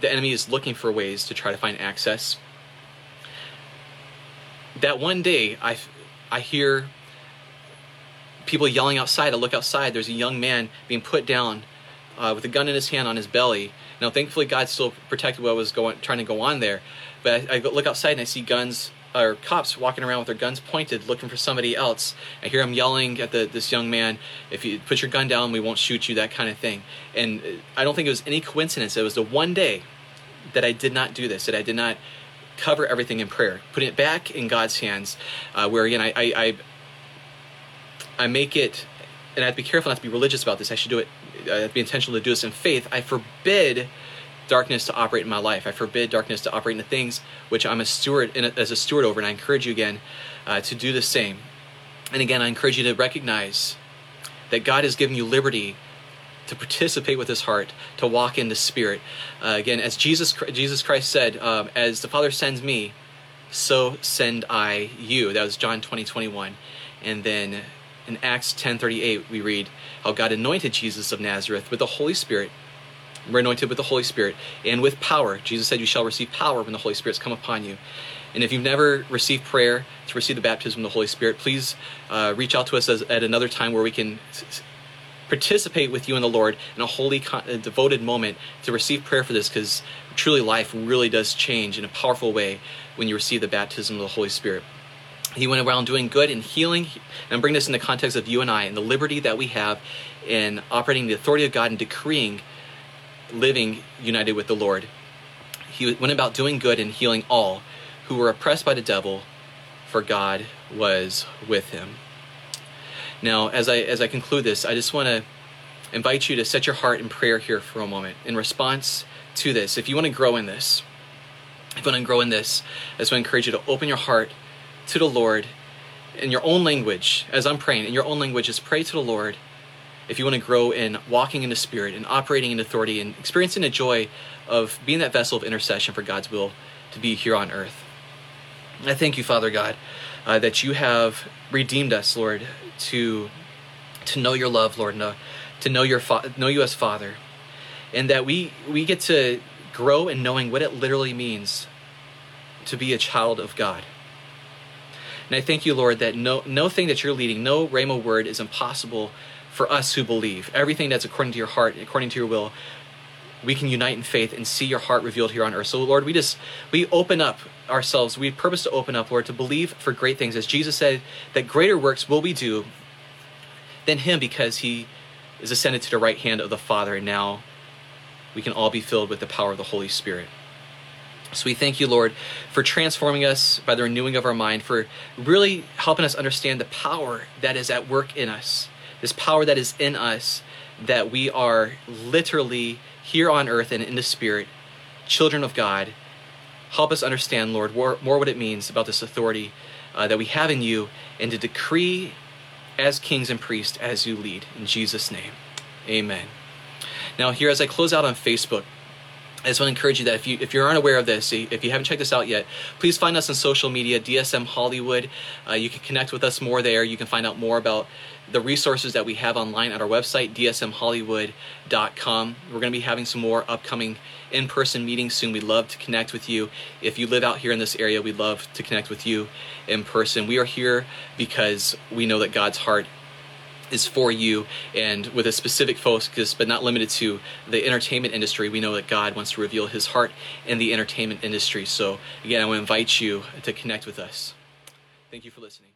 the enemy is looking for ways to try to find access that one day I, I hear people yelling outside. I look outside. There's a young man being put down uh, with a gun in his hand on his belly. Now, thankfully, God still protected what was going, trying to go on there. But I, I look outside and I see guns or cops walking around with their guns pointed, looking for somebody else. I hear them yelling at the, this young man, "If you put your gun down, we won't shoot you." That kind of thing. And I don't think it was any coincidence. It was the one day that I did not do this. That I did not cover everything in prayer, putting it back in God's hands. Uh, where again, I, I, I, I make it, and I have to be careful not to be religious about this. I should do it. I have to be intentional to do this in faith. I forbid darkness to operate in my life. I forbid darkness to operate in the things which I'm a steward a, as a steward over, and I encourage you again uh, to do the same. And again, I encourage you to recognize that God has given you liberty to participate with his heart, to walk in the Spirit. Uh, again, as Jesus Jesus Christ said, um, "As the Father sends me, so send I you." That was John twenty twenty one, and then in Acts ten thirty eight we read how God anointed Jesus of Nazareth with the Holy Spirit. We're anointed with the Holy Spirit and with power. Jesus said, "You shall receive power when the Holy Spirit's come upon you." And if you've never received prayer to receive the baptism of the Holy Spirit, please uh, reach out to us as, at another time where we can participate with you in the Lord in a holy, devoted moment to receive prayer for this because truly life really does change in a powerful way when you receive the baptism of the Holy Spirit. He went around doing good and healing, and I'm bringing this in the context of you and I and the liberty that we have in operating the authority of God and decreeing living united with the Lord. He went about doing good and healing all who were oppressed by the devil, for God was with him. Now, as I as I conclude this, I just want to invite you to set your heart in prayer here for a moment in response to this. If you want to grow in this, if you want to grow in this, I just want to encourage you to open your heart to the Lord in your own language. As I'm praying, in your own language, just pray to the Lord. If you want to grow in walking in the Spirit and operating in authority and experiencing the joy of being that vessel of intercession for God's will to be here on earth. I thank you, Father God, uh, that you have redeemed us, Lord, to to know your love, Lord, to, to know your fa- know you as Father, and that we we get to grow in knowing what it literally means to be a child of God. And I thank you, Lord, that no no thing that you're leading, no Rhema word is impossible for us who believe. Everything that's according to your heart, according to your will, we can unite in faith and see your heart revealed here on earth. So, Lord, we just we open up ourselves. We purpose to open up, Lord, to believe for great things. As Jesus said, that greater works will we do than him because he is ascended to the right hand of the Father, and now we can all be filled with the power of the Holy Spirit. So we thank you, Lord, for transforming us by the renewing of our mind, for really helping us understand the power that is at work in us, this power that is in us, that we are literally here on earth and in the Spirit, children of God. Help us understand, Lord, more, more what it means about this authority uh, that we have in you and to decree as kings and priests as you lead. In Jesus' name, amen. Now, here, as I close out on Facebook, I just want to encourage you that if you if you're unaware of this, if you haven't checked this out yet, please find us on social media, DSM Hollywood. Uh, you can connect with us more there. You can find out more about the resources that we have online at our website, dsmhollywood.com. We're going to be having some more upcoming in-person meetings soon. We'd love to connect with you. If you live out here in this area, we'd love to connect with you in person. We are here because we know that God's heart is for you and with a specific focus, but not limited to the entertainment industry. We know that God wants to reveal his heart in the entertainment industry. So, again, I want to invite you to connect with us. Thank you for listening.